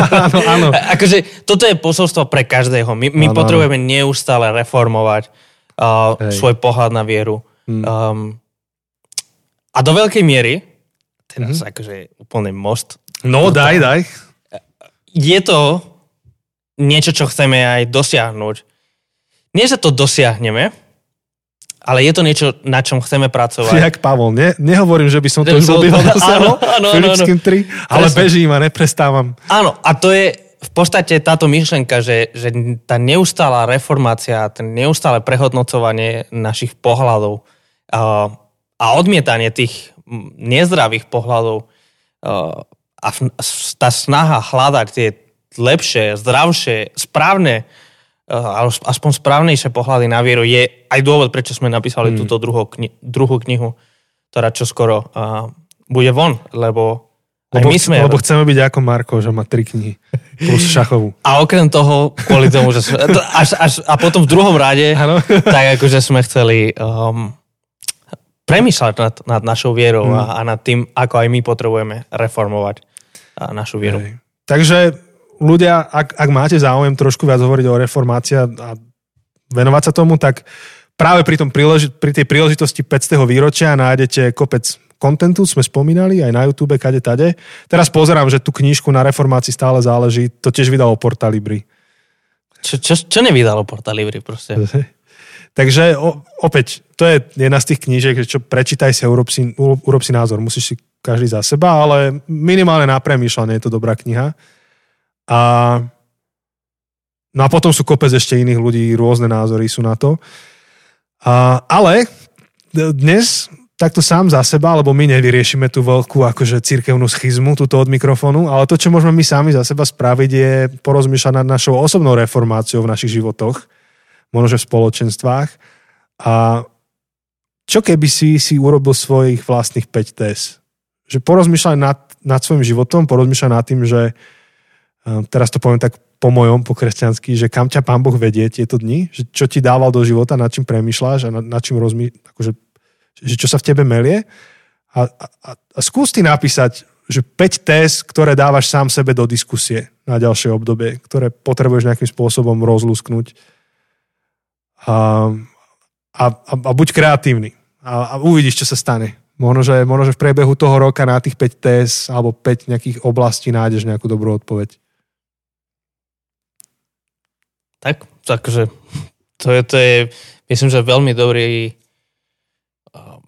áno, áno. Akože toto je posolstvo pre každého. My, my áno, potrebujeme áno. neustále reformovať uh, svoj pohľad na vieru. Hmm. Um, a do veľkej miery, teraz hmm. akože úplný most. No, daj, daj. Je to niečo, čo chceme aj dosiahnuť. Nie, že to dosiahneme, ale je to niečo, na čom chceme pracovať. Jak Pavol, ne, nehovorím, že by som to už obýval dosiahol, Filipským 3, ale Presne. bežím a neprestávam. Áno, a to je v podstate táto myšlenka, že, že tá neustála reformácia, ten neustále prehodnocovanie našich pohľadov a, a odmietanie tých nezdravých pohľadov a tá snaha hľadať tie lepšie, zdravšie, správne aspoň správnejšie pohľady na vieru je aj dôvod, prečo sme napísali hmm. túto druhú, kni- druhú knihu, ktorá čo skoro uh, bude von, lebo aj lebo, my sme... Lebo chceme byť ako Marko, že má tri knihy plus šachovú. A okrem toho, kvôli tomu, že sme, až, až, a potom v druhom rade, tak akože sme chceli um, premýšľať nad, nad našou vierou hmm. a, a nad tým, ako aj my potrebujeme reformovať našu vieru. Hej. Takže ľudia, ak, ak máte záujem trošku viac hovoriť o reformácii a venovať sa tomu, tak práve pri, tom príleži- pri tej príležitosti 500. výročia nájdete kopec kontentu, sme spomínali, aj na YouTube, kade tade. Teraz pozerám, že tú knižku na reformácii stále záleží, to tiež vydalo Portalibri. Čo, čo, čo nevydalo Portalibri proste? Takže o, opäť, to je jedna z tých knížek, čo prečítaj si a urob si, urob si názor. Musíš si každý za seba, ale minimálne na premýšľanie je to dobrá kniha. A, no a potom sú kopec ešte iných ľudí, rôzne názory sú na to. A, ale dnes takto sám za seba, lebo my nevyriešime tú veľkú akože cirkevnú schizmu túto od mikrofónu, ale to, čo môžeme my sami za seba spraviť, je porozmýšľať nad našou osobnou reformáciou v našich životoch, možno v spoločenstvách. A čo keby si si urobil svojich vlastných 5 test? Že porozmýšľaj nad, nad svojim životom, porozmýšľaj nad tým, že teraz to poviem tak po mojom, po kresťansky, že kam ťa Pán Boh vedie tieto dni, že čo ti dával do života, nad čím premyšľaš a nad, nad čím rozmý, akože, že čo sa v tebe melie. A, a, a skús ty napísať, že 5 test, ktoré dávaš sám sebe do diskusie na ďalšie obdobie, ktoré potrebuješ nejakým spôsobom rozlúsknuť. A, a, a, a buď kreatívny a, a uvidíš, čo sa stane. Možno že, možno, že v priebehu toho roka na tých 5 test alebo 5 nejakých oblastí nájdeš nejakú dobrú odpoveď. Tak, takže to je, to je myslím, že veľmi dobrý uh,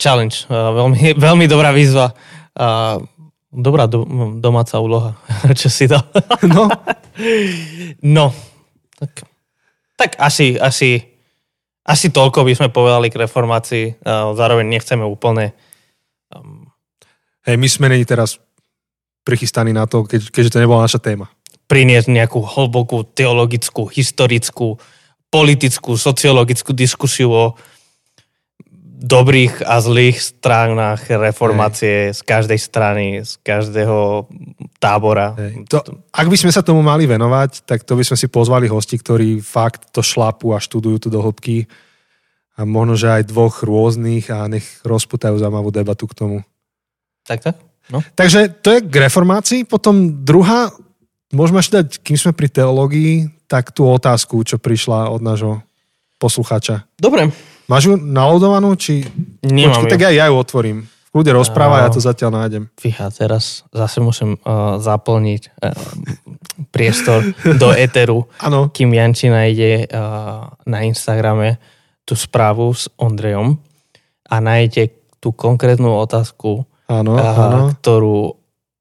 challenge, uh, veľmi, veľmi dobrá výzva. Uh, dobrá do, domáca úloha, čo si dal. no. no. Tak, tak asi, asi, asi toľko by sme povedali k reformácii. Uh, zároveň nechceme úplne... Um, Hej, my sme není teraz prichystaní na to, keď, keďže to nebola naša téma priniesť nejakú hlbokú teologickú, historickú, politickú, sociologickú diskusiu o dobrých a zlých stránach reformácie Hej. z každej strany, z každého tábora. To, ak by sme sa tomu mali venovať, tak to by sme si pozvali hosti, ktorí fakt to šlapu a študujú tu do hĺbky a možno, že aj dvoch rôznych a nech rozputajú zaujímavú debatu k tomu. Tak, tak. No. Takže to je k reformácii. Potom druhá, môžeme ešte dať, kým sme pri teológii, tak tú otázku, čo prišla od nášho poslucháča. Dobre. Máš ju nalodovanú, či... Nemám Počkej, ju. tak ja, ja ju otvorím. V kľude rozpráva, Á. ja to zatiaľ nájdem. Fíha, teraz zase musím uh, zaplniť uh, priestor do Eteru, Áno, kým Janči nájde uh, na Instagrame tú správu s Ondrejom a nájde tú konkrétnu otázku, áno, uh, áno. ktorú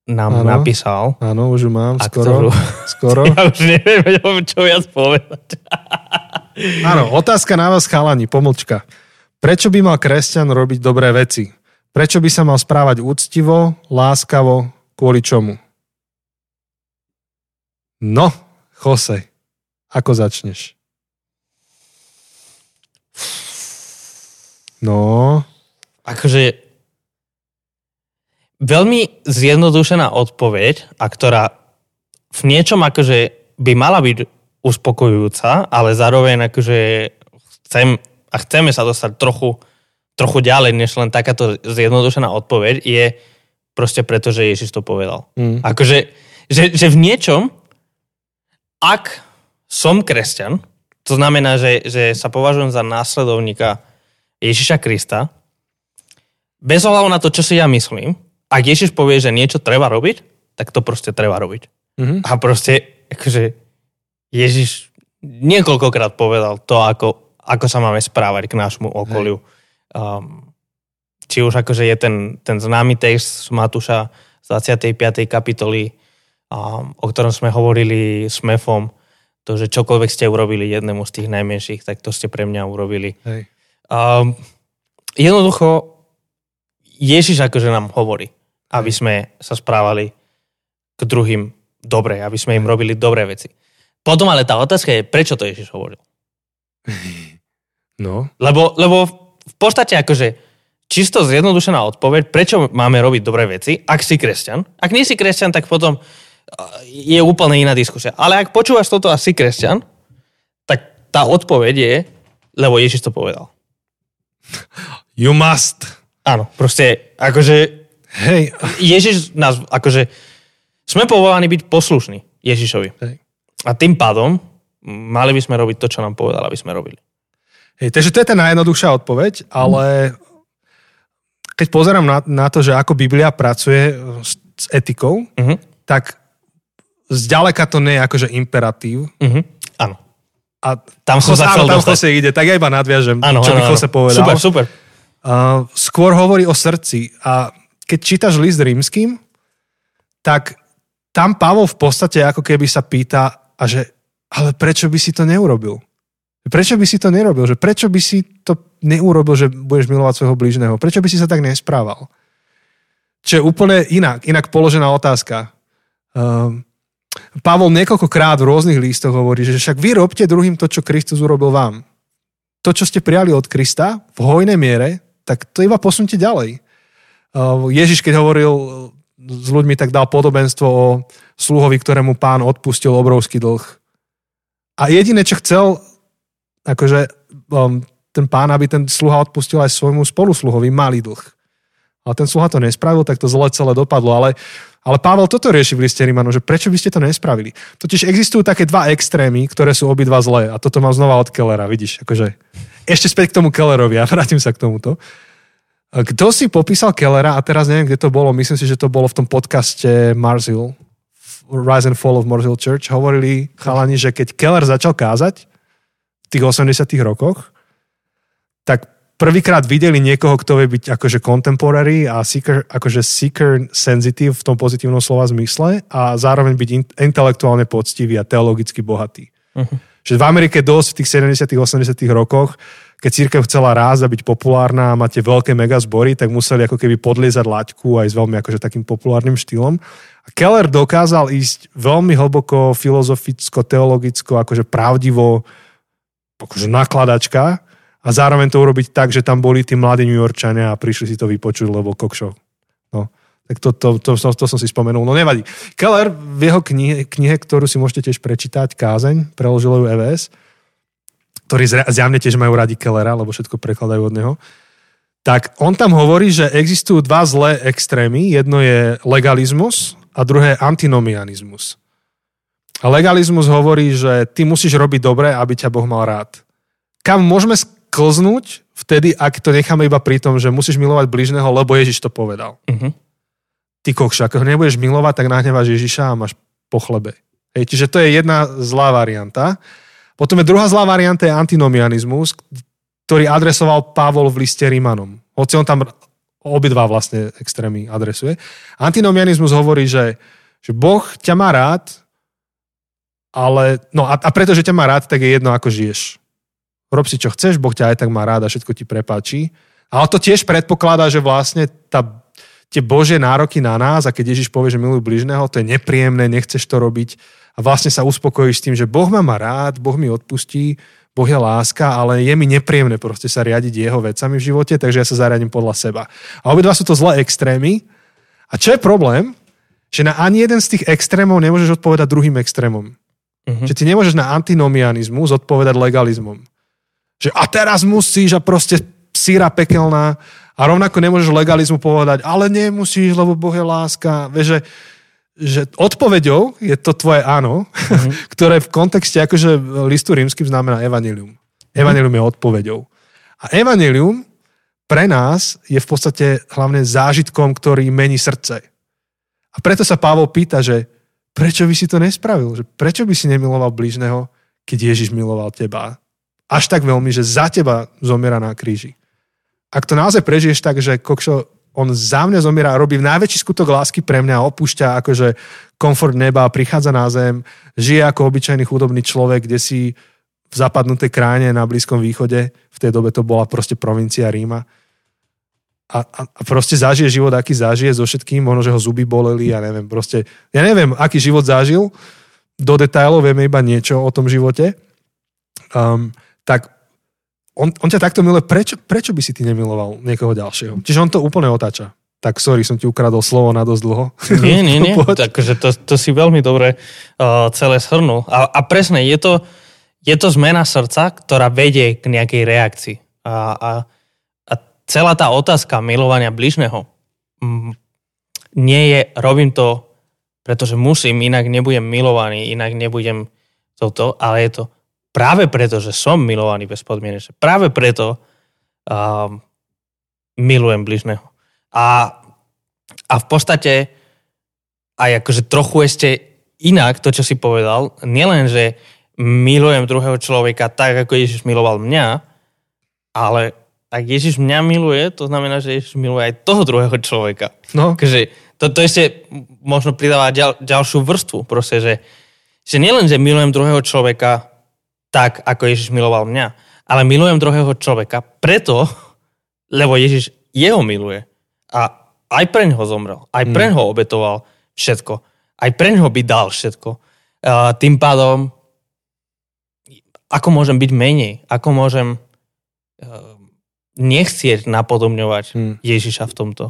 nám Áno. napísal. Áno, už ju mám, A skoro. ktorú- Skoro. Ja už neviem, čo viac povedať. Áno, otázka na vás, chalani, pomlčka. Prečo by mal kresťan robiť dobré veci? Prečo by sa mal správať úctivo, láskavo, kvôli čomu? No, Jose, ako začneš? No, Akože veľmi zjednodušená odpoveď, a ktorá v niečom akože by mala byť uspokojujúca, ale zároveň akože chcem a chceme sa dostať trochu, trochu ďalej, než len takáto zjednodušená odpoveď, je proste preto, že Ježiš to povedal. mm, Akože, že, že v niečom, ak som kresťan, to znamená, že, že sa považujem za následovníka Ježiša Krista, bez ohľadu na to, čo si ja myslím, ak Ježiš povie, že niečo treba robiť, tak to proste treba robiť. mhm. A proste, akože Ježiš niekoľkokrát povedal to, ako, ako sa máme správať k nášmu okoliu. Um, či už akože je ten, ten známy text z Matúša z 25. kapitoly, um, o ktorom sme hovorili s Mefom, to, že čokoľvek ste urobili jednému z tých najmenších, tak to ste pre mňa urobili. Hej. Um, jednoducho, Ježiš akože nám hovorí, aby sme sa správali k druhým dobre, aby sme im robili dobré veci. Potom ale tá otázka je, prečo to Ježiš hovoril? No, Lebo, lebo v podstate akože čisto zjednodušená odpoveď, prečo máme robiť dobré veci, ak si kresťan. Ak nie si kresťan, tak potom uh, je úplne iná diskusia. Ale ak počúvaš toto a si kresťan, tak tá odpoveď je, lebo Ježiš to povedal. you must. Áno, proste akože Hej, Ježiš nás, akože sme povolaní byť poslušní Ježišovi. Hej. A tým pádom mali by sme robiť to, čo nám povedal, aby sme robili. Hej, takže to je tá najjednoduchšia odpoveď, ale keď pozerám na, na to, že ako Biblia pracuje s, s etikou, Mhm. tak zďaleka to nie je akože imperatív. Mhm. Áno. A Tam som sa áno, tam. Jose ide, tak ja iba nadviažem, Áno, čo áno, by. Jose povedal. Super, super. Uh, skôr hovorí o srdci. A keď čítaš list rímským, tak tam Pavol v podstate ako keby sa pýta, a že, ale prečo by si to neurobil? Prečo by si to nerobil? Že prečo by si to neurobil, že budeš milovať svojho blížneho? Prečo by si sa tak nesprával? Čo je úplne inak, inak položená otázka. Um, Pavol niekoľkokrát v rôznych listoch hovorí, že však vy robte druhým to, čo Kristus urobil vám. To, čo ste prijali od Krista v hojnej miere, tak to iba posunte ďalej. Uh, Ježiš, keď hovoril s ľuďmi, tak dal podobenstvo o sluhovi, ktorému pán odpustil obrovský dlh. A jediné, čo chcel, akože um, ten pán, aby ten sluha odpustil aj svojmu spolusluhovi malý dlh. Ale ten sluha to nespravil, tak to zle celé dopadlo. Ale, ale Pavel toto rieši v liste Rímanu, že prečo by ste to nespravili. Totiž existujú také dva extrémy, ktoré sú obidva zlé. A toto mám znova od Kellera, vidíš. Akože, ešte späť k tomu Kellerovi a vrátim sa k tomuto. Kto si popísal Kellera, a teraz neviem, kde to bolo, myslím si, že to bolo v tom podcaste Mars Hill, Rise and Fall of Mars Hill Church, hovorili chalani, že keď Keller začal kázať v tých 80 rokoch, tak prvýkrát videli niekoho, kto vie byť akože contemporary a seeker, akože seeker sensitive v tom pozitívnom slova zmysle a zároveň byť in, intelektuálne poctivý a teologicky bohatý. Mhm. Že v Amerike dosť v tých 70 80 rokoch, keď církev chcela rásť byť populárna a máte veľké megazbory, tak museli ako keby podliezať laťku aj s veľmi akože takým populárnym štýlom. A Keller dokázal ísť veľmi hlboko, filozoficko, teologicko, akože pravdivo, akože nakladačka a zároveň to urobiť tak, že tam boli tí mladí New Yorkčania a prišli si to vypočuť, lebo kokšov. No. Tak to, to, to, to, to som si spomenul. No nevadí. Keller v jeho knihe, knihe, ktorú si môžete tiež prečítať, Kázeň, preložil ju EVS, ktorí zjavne tiež majú radi Kellera, lebo všetko prekladajú od neho, tak on tam hovorí, že existujú dva zlé extrémy. Jedno je legalizmus a druhé antinomianizmus. A legalizmus hovorí, že ty musíš robiť dobre, aby ťa Boh mal rád. Kam môžeme sklznúť vtedy, ak to necháme iba pri tom, že musíš milovať bližného, lebo Ježiš to povedal. Uh-huh. Ty kokša, ak ho nebudeš milovať, tak nahneváš Ježiša a máš po chlebe. Hej, čiže to je jedna zlá varianta. Potom je druhá zlá varianta je antinomianizmus, ktorý adresoval Pavol v liste Rímanom. Hoci on tam obidva vlastne extrémy adresuje. Antinomianizmus hovorí, že, že Boh ťa má rád, ale, no a, a pretože ťa má rád, tak je jedno, ako žiješ. Rob si, čo chceš, Boh ťa aj tak má rád a všetko ti prepáči. Ale to tiež predpokladá, že vlastne tá, tie Božie nároky na nás, a keď Ježiš povie, že milujú bližného, to je nepríjemné, nechceš to robiť a vlastne sa uspokojíš s tým, že Boh ma má rád, Boh mi odpustí, Boh je láska, ale je mi nepríjemné proste sa riadiť jeho vecami v živote, takže ja sa zariadím podľa seba. A obidva sú to zlé extrémy. A čo je problém? Že na ani jeden z tých extrémov nemôžeš odpovedať druhým extrémom. Uh-huh. Že ty nemôžeš na antinomianizmus odpovedať legalizmom. Že a teraz musíš a proste síra pekelná a rovnako nemôžeš legalizmu povedať, ale nemusíš, lebo Boh je láska. Vieš, že, že odpoveďou je to tvoje áno, uh-huh. ktoré v kontexte akože listu rímským znamená evanilium. Evanilium je odpoveďou. A evanilium pre nás je v podstate hlavne zážitkom, ktorý mení srdce. A preto sa Pavol pýta, že prečo by si to nespravil? Že prečo by si nemiloval blížneho, keď Ježiš miloval teba? Až tak veľmi, že za teba zomiera na kríži. Ak to naozaj prežiješ tak, že kokšo, on za mňa zomiera a robí najväčší skutok lásky pre mňa opúšťa akože komfort neba, prichádza na zem, žije ako obyčajný chudobný človek, kde si v zapadnutej kráne na Blízkom východe, v tej dobe to bola proste provincia Ríma, a, a, a proste zažije život, aký zažije so všetkým, možno, že ho zuby boleli, ja neviem, proste, ja neviem, aký život zažil, do detailov vieme iba niečo o tom živote, um, tak on, on ťa takto miluje, prečo, prečo by si ty nemiloval niekoho ďalšieho? Čiže on to úplne otáča. Tak sorry, som ti ukradol slovo na dosť dlho. Nie, nie, nie. Takže to, to si veľmi dobre uh, celé shrnul. A, a presne, je to, je to zmena srdca, ktorá vedie k nejakej reakcii. A, a celá tá otázka milovania bližného mm, nie je, robím to, pretože musím, inak nebudem milovaný, inak nebudem toto, ale je to práve preto, že som milovaný bezpodmienečne. Práve preto um, milujem bližného. A, a v podstate aj akože trochu ešte inak to, čo si povedal, nielen, že milujem druhého človeka tak, ako Ježiš miloval mňa, ale ak Ježiš mňa miluje, to znamená, že Ježiš miluje aj toho druhého človeka. No. Takže to, to ešte možno pridáva ďal, ďalšiu vrstvu. Proste, že, že nielen, že milujem druhého človeka tak, ako Ježiš miloval mňa, ale milujem druhého človeka preto, lebo Ježiš jeho miluje. A aj pre ňoho zomrel. Aj pre ňoho obetoval všetko. Aj pre ňoho by dal všetko. Tým pádom, ako môžem byť menej? Ako môžem nechcieť napodobňovať hmm. Ježiša v tomto.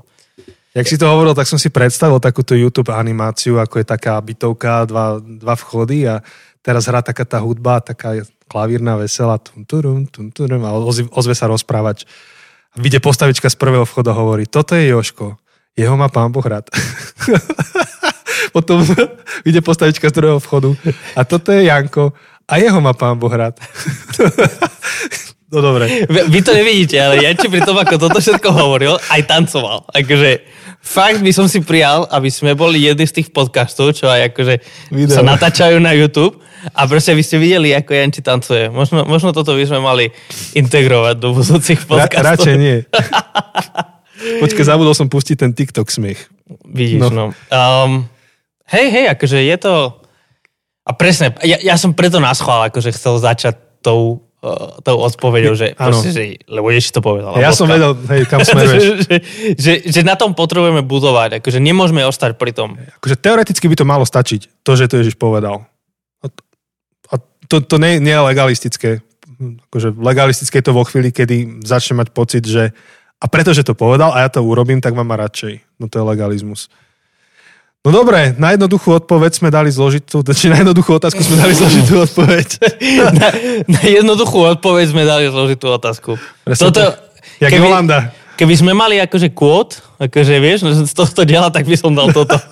Jak si to hovoril, tak som si predstavil takúto YouTube animáciu, ako je taká bytovka, dva, dva vchody a teraz hrá taká tá hudba, taká klavírna veselá tum, turum, tum, turum, a ozve sa rozprávať. Vyjde postavička z prvého vchodu a hovorí, toto je Joško, jeho má pán Boh rád. Potom vyjde postavička z druhého vchodu a toto je Janko a jeho má pán Boh rád. No dobre. Vy, vy to nevidíte, ale ja či pri tom, ako toto všetko hovoril, aj tancoval. Akože fakt by som si prijal, aby sme boli jedni z tých podcastov, čo aj akože Video. sa natáčajú na YouTube a proste by ste videli, ako Janči tancuje. Možno, možno toto by sme mali integrovať do budúcich podcastov. Ra, radšej nie. Počkaj, zabudol som pustiť ten TikTok smiech. Vidíš, no. no. Um, hej, hej, akože je to... A presne, ja, ja som preto nás chvál, akože chcel začať tou uh, tou odpovedou, že, proste, že lebo Ježiš to povedal. Ja som vedel, hej, kam smeruješ. že, že, že, na tom potrebujeme budovať, akože nemôžeme ostať pri tom. Akože teoreticky by to malo stačiť, to, že to Ježiš povedal. To, to nie, nie je legalistické. Akože legalistické je to vo chvíli, kedy začne mať pocit, že a pretože to povedal a ja to urobím, tak vám má radšej. No to je legalizmus. No dobre, na jednoduchú odpoveď sme dali zložitú, či na jednoduchú otázku sme dali zložitú odpoveď. na, na jednoduchú odpoveď sme dali zložitú otázku. Toto, Jak keby, Jolanda. keby sme mali akože kvót, akože vieš, že z tohto diela, tak by som dal toto.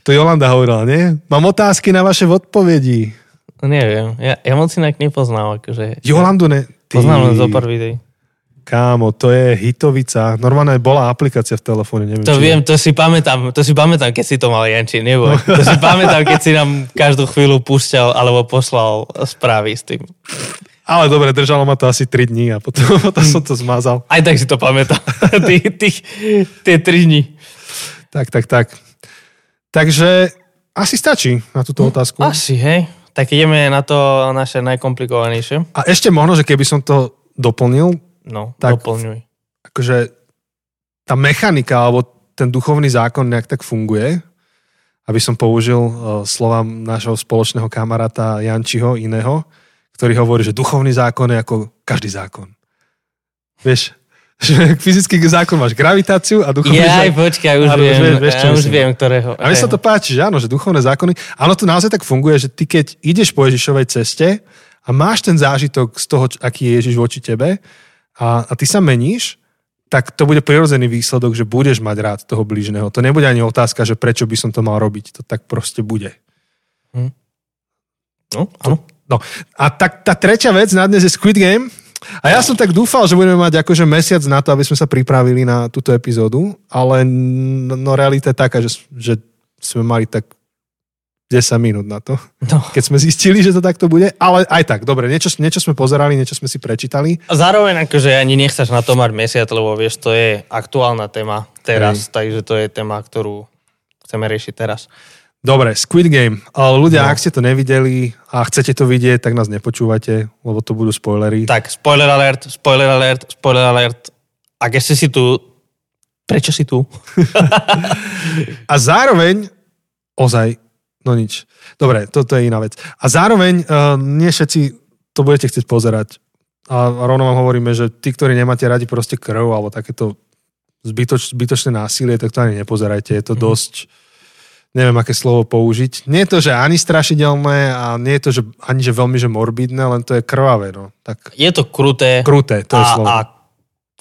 To Jolanda hovorila, nie? Mám otázky na vaše odpovedi. No neviem, ja, ja moc inak nepoznám, akože... Jolandu ne... Ty, Poznám len zo pár videí. Kámo, to je hitovica. Normálne bola aplikácia v telefóne, neviem. To či- viem, to si pamätám, to si pamätám, keď si to mal Janči, neboj. To si pamätám, keď si nám každú chvíľu púšťal alebo poslal správy s tým. Ale dobre, držalo ma to asi 3 dní a potom, potom som to zmazal. Aj tak si to pamätám. Tých, tých, tie tri dni. Tak, tak, tak. Takže asi stačí na túto otázku. Asi, hej. Tak ideme na to naše najkomplikovanejšie. A ešte možno, že keby som to doplnil, No, Tak- doplňuj. akože tá mechanika alebo ten duchovný zákon nejak tak funguje, aby som použil uh, slova nášho spoločného kamaráta Jančiho iného, ktorý hovorí, že duchovný zákon je ako každý zákon. Vieš, že fyzický zákon máš gravitáciu a duchovný Ja zákon... počkaj, už Áno, viem, vieš, ja už viem, ktorého. A mne sa to páči, že áno, že duchovné zákony, áno, to naozaj tak funguje, že ty keď ideš po Ježišovej ceste a máš ten zážitok z toho, aký je Ježiš voči tebe a, a ty sa meníš, tak to bude prirodzený výsledok, že budeš mať rád toho blížneho. To nebude ani otázka, že prečo by som to mal robiť. To tak proste bude. No, áno. No a tak tá tretia vec na dnes je Squid Game. A ja som tak dúfal, že budeme mať akože mesiac na to, aby sme sa pripravili na túto epizódu, ale no realita je taká, že, že sme mali tak 10 minút na to, No. keď sme zistili, že to takto bude, ale aj tak, dobre, niečo, niečo sme pozerali, niečo sme si prečítali. A zároveň akože ani nechceš na to mať mesiac, lebo vieš, to je aktuálna téma teraz, takže to je téma, ktorú chceme riešiť teraz. Dobre, Squid Game. Ale ľudia, No. ak ste to nevideli a chcete to vidieť, tak nás nepočúvate, lebo to budú spoilery. Tak, spoiler alert, spoiler alert, spoiler alert. Ak ešte si tu, prečo si tu? A zároveň, ozaj, no nič. Dobre, toto je iná vec. A zároveň, uh, nie všetci to budete chcieť pozerať. A rovno vám hovoríme, že tí, ktorí nemáte radi proste krv alebo takéto zbytoč, zbytočné násilie, tak to ani nepozerajte. Je to Mhm. dosť, neviem, aké slovo použiť. Nie je to, že ani strašidelné a nie je to, že ani že veľmi, že morbidné, len to je krvavé. No. Tak Je to kruté kruté, to je a, slovo. a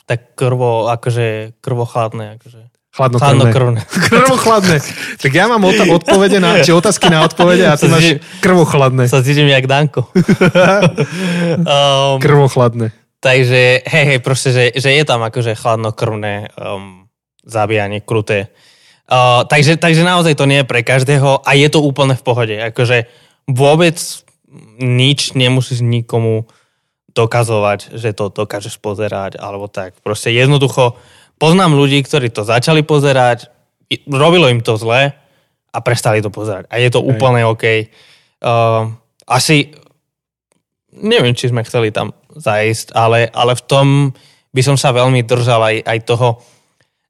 tak krvo, akože krvochladné, akože Chladnokrvné. chladnokrvné. Krvochladné. Tak ja mám ota- odpovede na, či otázky na odpovede a ty máš krvochladné. Sa cítim jak Danko. um, Krvochladné. Takže, hej, hej, proste, že, že je tam akože chladnokrvné um, zabíjanie, kruté. Uh, takže, takže naozaj to nie je pre každého a je to úplne v pohode. Akože vôbec nič nemusíš nikomu dokazovať, že to dokážeš pozerať, alebo tak. Proste jednoducho poznám ľudí, ktorí to začali pozerať, robilo im to zle a prestali to pozerať. A je to úplne OK. Uh, asi neviem, či sme chceli tam zajsť, ale, ale v tom by som sa veľmi držal aj, aj toho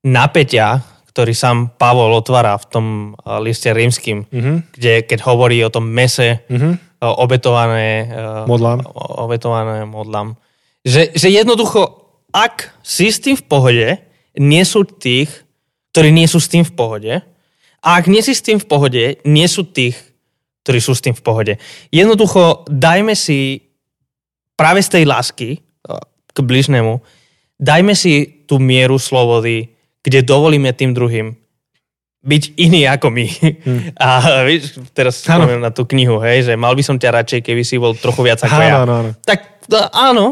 napätia, ktorý sám Pavol otvára v tom uh, liste rímským, Mhm. kde keď hovorí o tom mese, Mhm. uh, obetované, uh, Modlám. obetované modlám. Že, že jednoducho, ak si s tým v pohode, nie sú tých, ktorí nie sú s tým v pohode, a ak nie si s tým v pohode, nie sú tých, ktorí sú s tým v pohode. Jednoducho, dajme si práve z tej lásky k bližnému, dajme si tú mieru slobody, kde dovolíme tým druhým byť iný ako my. Hm. A víš, teraz Áno. spomínam na tú knihu, hej, že mal by som ťa radšej, keby si bol trochu viac ako ja. Áno, áno, áno. Tak no, áno,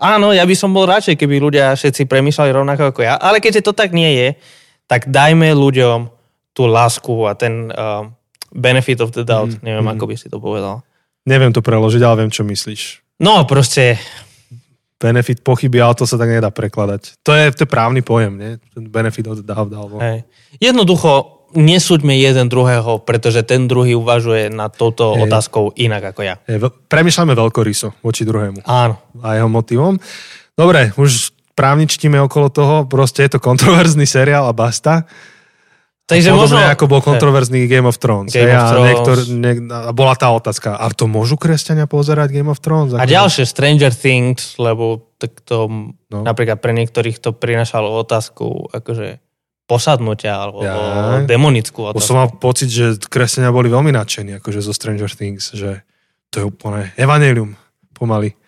áno, ja by som bol radšej, keby ľudia všetci premýšľali rovnako ako ja, ale keďže to tak nie je, tak dajme ľuďom tú lásku a ten um, benefit of the doubt, Mhm, neviem, mhm. ako by si to povedal. Neviem to preložiť, ale viem, čo myslíš. No, proste, Benefit pochyby, ale to sa tak nedá prekladať. To je, to je právny pojem, nie? Ten benefit the doubt, alebo... hej. Jednoducho, nesúďme jeden druhého, pretože ten druhý uvažuje nad touto Hej. otázkou inak ako ja. Veľ- premýšľame veľkoryso voči druhému Áno. a jeho motivom. Dobre, už právničtíme okolo toho, proste je to kontroverzný seriál a basta. Takže Podobne možno... ako bol kontroverzný Game of Thrones. Game hej, of a Thrones. Niektor, niek, a bola tá otázka, a to môžu kresťania pozerať Game of Thrones? A ďalšie Stranger Things, lebo tak to No. napríklad pre niektorých to prinašalo otázku akože posadnutia alebo Ja. demonickú otázku. som mal pocit, že kresťania boli veľmi nadšení akože zo Stranger Things, že to je úplne evanelium pomaly.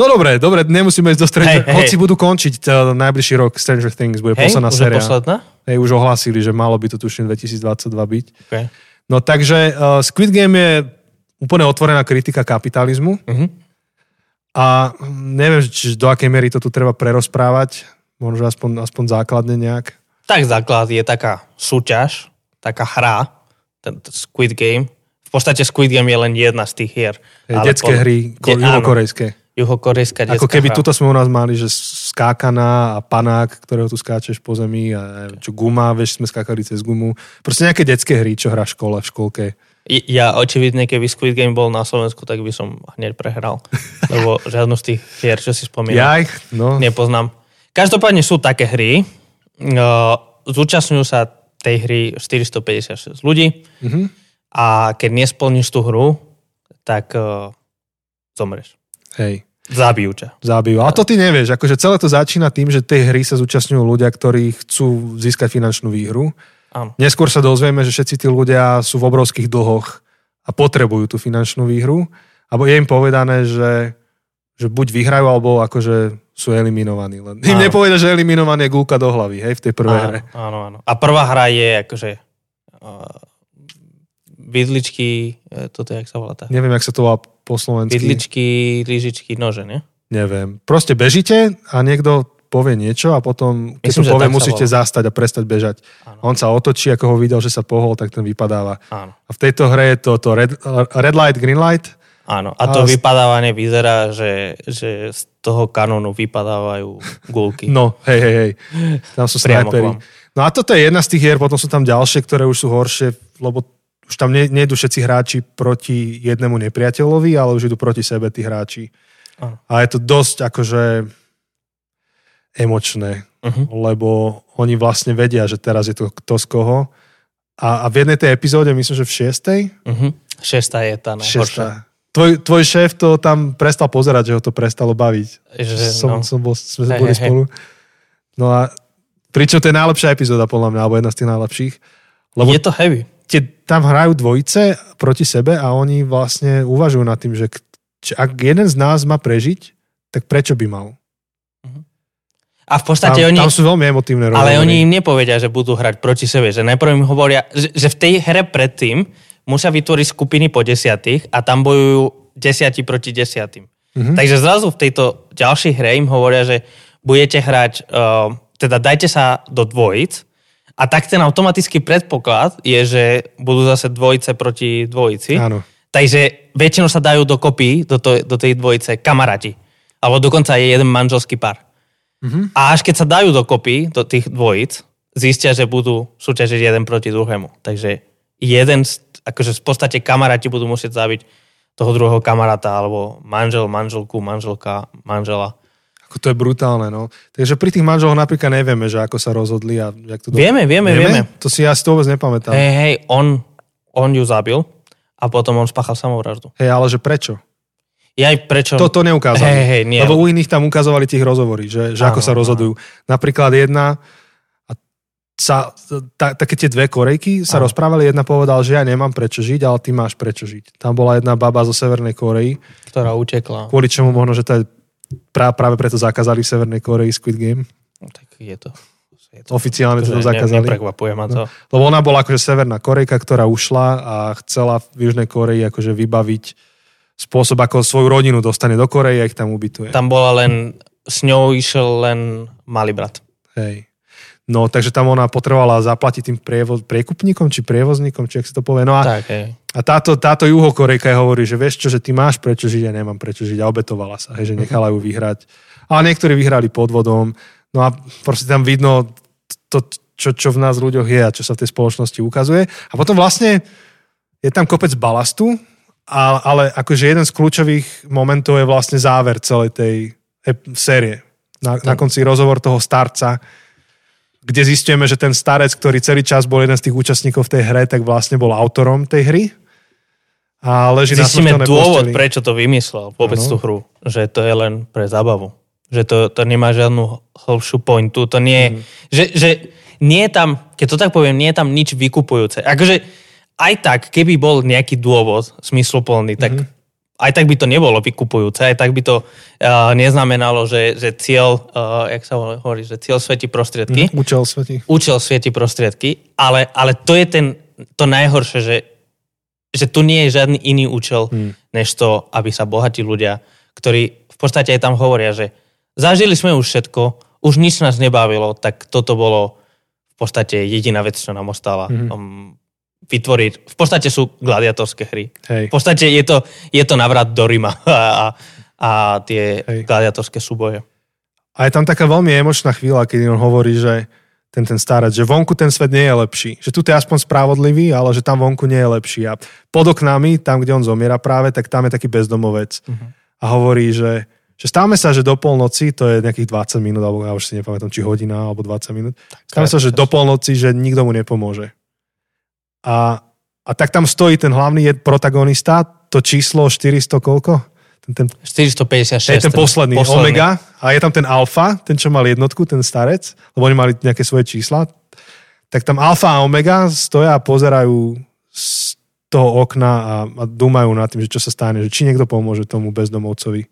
No dobre, dobre, nemusíme ísť do Stranger hej. Hoci budú končiť uh, najbližší rok Stranger Things, bude Hej, posledná už je séria. posledná? Hej, už ohlásili, že malo by to tuším 2022 byť. Okay. No takže uh, Squid Game je úplne otvorená kritika kapitalizmu Mhm. a neviem, či do akej miery to tu treba prerozprávať, možno aspoň, aspoň základne nejak. Tak základ je taká súťaž, taká hra, ten Squid Game. V podstate Squid Game je len jedna z tých hier. Detské po- hry, ko, De- áno, juhokorejské. Juhokorejská detská Ako keby hra. tuto sme u nás mali, že skákaná a panák, ktorého tu skáčeš po zemi a čo guma, vieš, sme skákali cez gumu. Proste nejaké detské hry, čo hrá v škole, v školke. Ja očividne, keby Squid Game bol na Slovensku, tak by som hneď prehral. Lebo žiadnu z tých hier, čo si spomínal, Jaj, no. nepoznám. Každopádne sú také hry. Uh, Zúčastňujú sa tej hry 456 ľudí Mhm. a keď nesplníš tú hru, tak uh, zomreš. Hej, Zabijú ťa. zabijú. Ale to ty nevieš, akože celé to začína tým, že tej hry sa zúčastňujú ľudia, ktorí chcú získať finančnú výhru. Áno. Neskôr sa dozvieme, že všetci tí ľudia sú v obrovských dlhoch a potrebujú tú finančnú výhru. Alebo je im povedané, že, že buď vyhrajú, alebo akože sú eliminovaní. Len im Áno. nepovedia, že eliminovaný je gulka do hlavy, hej, v tej prvej hre. Áno, áno, áno. A prvá hra je akože uh, vidličky, e, toto jak sa volá tá? Neviem, jak sa to volá po slovensky. Vidličky, lyžičky, nože, ne? Neviem. Proste bežíte a niekto povie niečo a potom, keď Myslím, to povie, musíte volá. zastať a prestať bežať. Áno. On sa otočí, ako ho videl, že sa pohol, tak ten vypadáva. Áno. A v tejto hre je to, to red, red light, green light. Áno. A to A- vypadávanie vyzerá, že, že z toho kanónu vypadávajú gulky. No, hej, hej, hej. Tam sú snajpery. No a toto je jedna z tých hier, potom sú tam ďalšie, ktoré už sú horšie, lebo už tam ne, nejdu všetci hráči proti jednému nepriateľovi, ale už idú proti sebe tí hráči. Áno. A je to dosť akože emočné, Uh-huh. lebo oni vlastne vedia, že teraz je to kto z koho. A, a v jednej tej epizóde, myslím, že v šiestej, Uh-huh. Šestá je tá najhoršia. tvoj, tvoj šéf to tam prestal pozerať, že ho to prestalo baviť. Že, som, no. som bol, sme Hej, boli hej. spolu. No a pričom to je najlepšia epizóda, podľa mňa, alebo jedna z tých najlepších. Lebo Je to heavy. Tie, tam hrajú dvojice proti sebe a oni vlastne uvažujú nad tým, že či, ak jeden z nás má prežiť, tak prečo by mal? A v Tam, podstate oni... tam sú veľmi emotívne Ale rozhovory. oni im nepovedia, že budú hrať proti sebe. Že najprv im hovoria, že, že v tej hre predtým musia vytvoriť skupiny po desiatých a tam bojujú desiati proti desiatým. Mhm. Takže zrazu v tejto ďalšej hre im hovoria, že budete hrať, uh, teda dajte sa do dvojic a tak ten automatický predpoklad je, že budú zase dvojice proti dvojici. Áno. Takže väčšinou sa dajú dokopy do, to, do tej dvojice kamaráti. Alebo dokonca je jeden manželský pár. Mhm. A až keď sa dajú dokopy do tých dvojic, zistia, že budú súťažiť jeden proti druhému. Takže jeden, akože v podstate kamaráti budú musieť zabiť toho druhého kamaráta, alebo manžel, manželku, manželka, manžela. Ako to je brutálne, no. Takže pri tých manželoch napríklad nevieme, že ako sa rozhodli a jak to... do- Vieme, vieme, vieme. To si ja si to vôbec nepamätám. Hej, hej, on, on ju zabil a potom on spáchal samovraždu. Hej, ale že prečo? Ja aj prečo... Toto neukázali. Hej, hej, nie. Lebo u iných tam ukazovali tých rozhovorí, že, že ako Áno, sa rozhodujú. Napríklad jedna, sa, ta, také tie dve Korejky sa Áno. rozprávali, jedna povedal, že ja nemám prečo žiť, ale ty máš prečo žiť. Tam bola jedna baba zo Severnej Koreji, ktorá utekla. kvôli čomu možno, že to je prá, práve preto zakázali v Severnej Koreji Squid Game. No, tak je to... Je Oficiálne to akože zakázali. Ne, neprekvapuje ma to. Lebo ona bola akože Severná Korejka, ktorá ušla a chcela v Južnej Koreji akože vybaviť spôsob, ako svoju rodinu dostane do Koreje a ich tam ubytuje. Tam bola len... S ňou išiel len malý brat. Hej. No, takže tam ona potrebovala zaplatiť tým prievoz, priekupníkom, či prievozníkom, či ak sa to povie. No a, Tak, hej. a táto, táto juhokorejka hovorí, že vieš čo, že ty máš prečo žiť, ja nemám prečo žiť a obetovala sa, hej, že nechala ju vyhrať. Ale niektorí vyhrali podvodom. No a proste tam vidno to, čo, čo v nás ľuďoch je a čo sa v tej spoločnosti ukazuje. A potom vlastne je tam kopec balastu, ale akože jeden z kľúčových momentov je vlastne záver celej tej série. Na, na konci rozhovor toho starca, kde zistíme, že ten starec, ktorý celý čas bol jeden z tých účastníkov v tej hre, tak vlastne bol autorom tej hry. A leží na Zistíme smrteľnej dôvod, posteli. prečo to vymyslel, vôbec Áno. tú hru. Že to je len pre zábavu. Že to, to nemá žiadnu hĺbšiu pointu. To nie, mm. že, že nie je tam, keď to tak poviem, nie je tam nič vykupujúce. Akože aj tak, keby bol nejaký dôvod zmysluplný, tak Mhm. Aj tak by to nebolo vykupujúce, aj tak by to uh, neznamenalo, že, že cieľ, uh, jak sa hovorí, že cieľ svetí prostriedky. Mm, účel svetí. Účel svetí prostriedky, ale, ale to je ten, to najhoršie, že, že tu nie je žiadny iný účel, mm. než to, aby sa bohatí ľudia, ktorí v podstate aj tam hovoria, že zažili sme už všetko, už nič nás nebavilo, tak toto bolo v podstate jediná vec, čo nám ostala. Mm-hmm. Um, vytvoriť, v podstate sú gladiatorské hry. Hej. V podstate je to, je to navrat do Rima a, a tie Hej. gladiatorské súboje. A je tam taká veľmi emočná chvíľa, keď on hovorí, že ten, ten starec, že vonku ten svet nie je lepší. Že tu je aspoň spravodlivý, ale že tam vonku nie je lepší. A pod oknami, tam, kde on zomiera práve, tak tam je taký bezdomovec. Mhm. A hovorí, že, že stávame sa, že do polnoci, to je nejakých 20 minút, alebo ja už si nepamätám, či hodina, alebo 20 minút. Stávame sa, že do polnoci, že nikto mu nepomôže. A, a tak tam stojí ten hlavný protagonista, to číslo 400 koľko? Ten, ten 456. je ten posledný, posledný, Omega a je tam ten Alfa, ten, čo mal jednotku, ten starec, lebo oni mali nejaké svoje čísla. Tak tam Alfa a Omega stoja a pozerajú z toho okna a, a dúmajú nad tým, že čo sa stane, že či niekto pomôže tomu bezdomovcovi.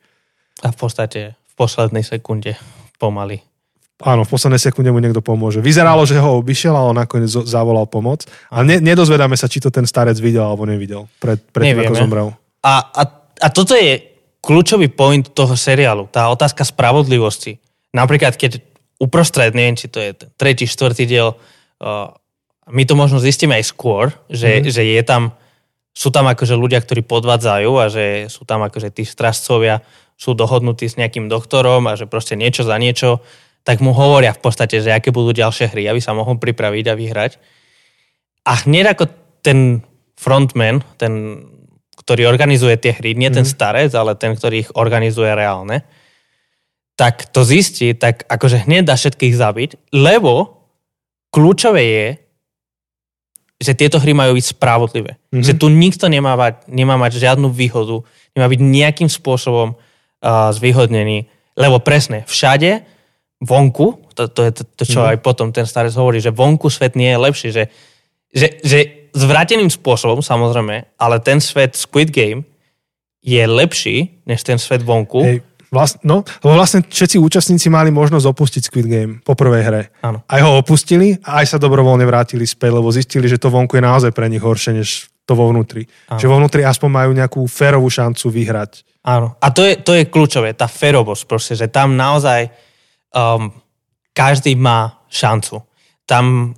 A v podstate v poslednej sekunde pomaly. Áno, v poslednej sekunde mu niekto pomôže. Vyzeralo, že ho obišiel, ale on nakoniec zavolal pomoc. A ne, nedozvedáme sa, či to ten starec videl alebo nevidel pred, pred tým, ako zomrel. A, a, a toto je kľúčový point toho seriálu, tá otázka spravodlivosti. Napríklad, keď uprostred, neviem, či to je ten tretí, štvrtý diel, uh, my to možno zistíme aj skôr, že, mm. že je tam, sú tam akože ľudia, ktorí podvádzajú a že sú tam akože tí strážcovia sú dohodnutí s nejakým doktorom a že proste niečo za niečo, tak mu hovoria v podstate, že aké budú ďalšie hry, aby sa mohol pripraviť a vyhrať. A hneď ako ten frontman, ten, ktorý organizuje tie hry, nie ten starec, ale ten, ktorý ich organizuje reálne, tak to zistí, tak akože hneď dá všetkých zabiť, lebo kľúčové je, že tieto hry majú byť spravodlivé. Mhm. Že tu nikto nemá mať, nemá mať žiadnu výhodu, nemá byť nejakým spôsobom uh, zvýhodnený, lebo presne, všade vonku, to, to je to, to čo Mhm. aj potom ten starec hovorí, že vonku svet nie je lepší, že, že, že zvráteným spôsobom, samozrejme, ale ten svet Squid Game je lepší, než ten svet vonku. Hej, vlast, no, lebo vlastne všetci účastníci mali možnosť opustiť Squid Game po prvej hre. Áno. Aj ho opustili a aj sa dobrovoľne vrátili späť, lebo zistili, že to vonku je naozaj pre nich horšie, než to vo vnútri. Áno. Že vo vnútri aspoň majú nejakú férovú šancu vyhrať. Áno. A to je, to je kľúčové, tá ferovosť proste, že tam naozaj um, každý má šancu. Tam,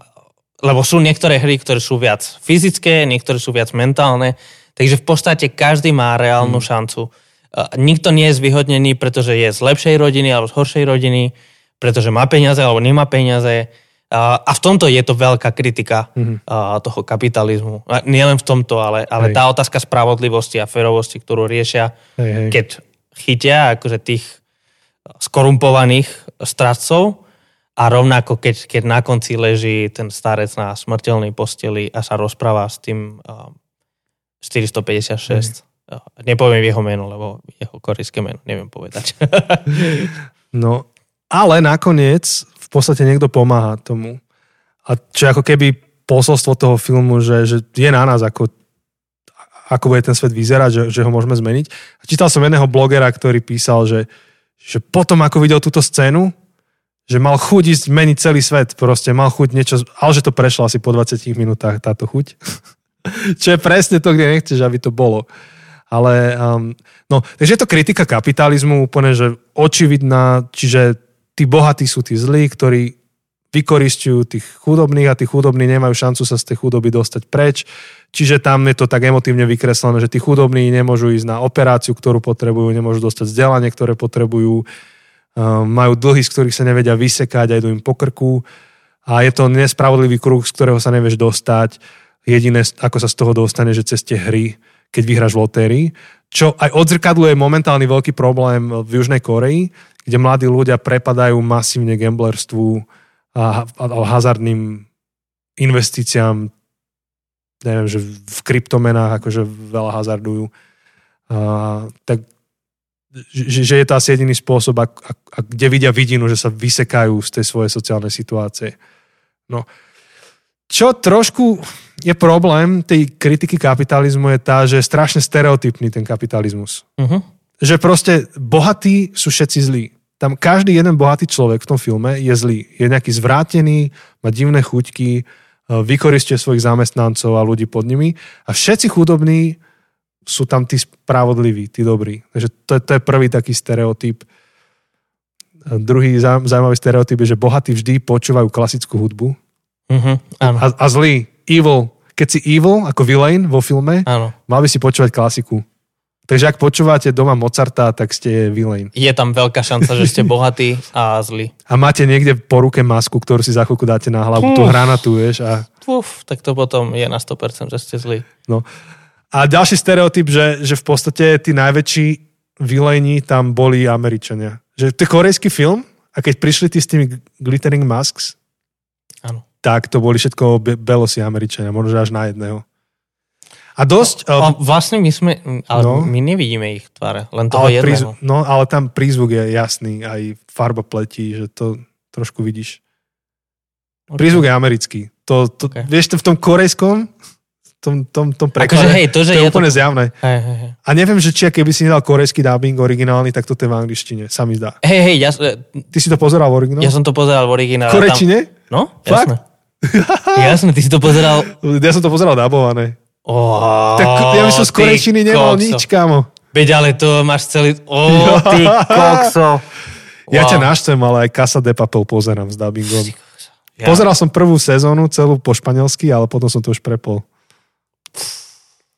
lebo sú niektoré hry, ktoré sú viac fyzické, niektoré sú viac mentálne, takže v podstate každý má reálnu Hmm. šancu. Uh, nikto nie je zvyhodnený, pretože je z lepšej rodiny alebo z horšej rodiny, pretože má peniaze alebo nemá peniaze. Uh, a v tomto je to veľká kritika Mhm. uh, toho kapitalizmu. Nielen v tomto, ale, ale Hej. tá otázka spravodlivosti a ferovosti, ktorú riešia Hej, hej. keď chytia akože tých skorumpovaných stradcov a rovnako keď, keď na konci leží ten starec na smrteľnej posteli a sa rozpráva s tým um, 456. Uh, Nepoviem jeho meno, lebo jeho korejské meno neviem povedať. No, ale nakoniec v podstate niekto pomáha tomu. A čo ako keby posolstvo toho filmu, že, že je na nás, ako, ako bude ten svet vyzerať, že, že ho môžeme zmeniť. A čítal som jedného blogera, ktorý písal, že, že potom, ako videl túto scénu, že mal chuť ísť meniť celý svet, proste mal chuť niečo, ale že to prešlo asi po 20 minútach táto chuť. Čo je presne to, kde nechceš, aby to bolo. Ale, um, no, takže je to kritika kapitalizmu úplne, že očividná, čiže tí bohatí sú tí zlí, ktorí vykoristujú tých chudobných a tí chudobní nemajú šancu sa z tej chudoby dostať preč. Čiže tam je to tak emotívne vykreslené, že tí chudobní nemôžu ísť na operáciu, ktorú potrebujú, nemôžu dostať vzdelanie, ktoré potrebujú, um, majú dlhy, z ktorých sa nevedia vysekať a idú im po krku a je to nespravodlivý kruh, z ktorého sa nevieš dostať. Jediné, ako sa z toho dostane, že cez tie hry, keď vyhráš v lotérii, čo aj odzrkadluje momentálny veľký problém v Južnej Koreji, kde mladí ľudia prepadajú masívne gamblerstvu a, a, a hazardným investíciám, neviem, že v kryptomenách akože veľa hazardujú. A, tak že, že je to asi jediný spôsob, ak, ak, ak, kde vidia vidinu, že sa vysekajú z tej svojej sociálnej situácie. No. Čo trošku je problém tej kritiky kapitalizmu je tá, že je strašne stereotypný ten kapitalizmus. Uh-huh. Že proste bohatí sú všetci zlí. Tam každý jeden bohatý človek v tom filme je zlý. Je nejaký zvrátený, má divné chuťky, vykoristuje svojich zamestnancov a ľudí pod nimi. A všetci chudobní sú tam tí spravodliví, tí dobrí. Takže to, to je prvý taký stereotyp. A druhý zaujímavý stereotyp je, že bohatí vždy počúvajú klasickú hudbu. Uh-huh. Áno. A, a zlý, evil. Keď si evil, ako villain vo filme, Áno. mal by si počúvať klasiku. Takže ak počúvate doma Mozarta, tak ste villain. Je tam veľká šanca, že ste bohatí a zlí. A máte niekde po ruke masku, ktorú si za chvíľku dáte na hlavu, tú Uf. hranatú, vieš. A, Uf, tak to potom je na 100%, že ste zlí. no. a ďalší stereotyp, že, že v podstate tí najväčší villaini tam boli Američania. Že to je korejský film a keď prišli tí s tými glittering masks, Áno. tak to boli všetko be- belosi Američania, možno až na jedného. A dosť... A uh, vlastne my sme, ale No. my nevidíme ich tváre, len toho ale, jedného. prízvuk, no, ale tam prízvuk je jasný, aj farba pletí, že to trošku vidíš. Prízvuk je americký. To, to, Ok. Vieš, to v tom korejskom, tom, tom, tom Akože preklade, hej, to, že to je je úplne to... zjavné. Hej, hej, hej. A neviem, že či keby si nedal korejský dubbing originálny, tak to je v angličtine, sa mi zdá. Hej, hej, ja, Ty si to pozeral v originále? ja som to pozeral v originále. korečine? Tam... No, Fakt? jasné. jasné, ty si to pozeral... Ja som to pozeral dabované. Oh, Tak ja by som z ty korejčiny nemal kokso. nič, kamo. Veď ale to máš celý... Ó, ty kokso. Ja Wow. ťa naštvem, ale aj Casa de Papel pozerám s dubbingom. Ja. Pozeral som prvú sezónu, celú po španielsky, ale potom som to už prepol.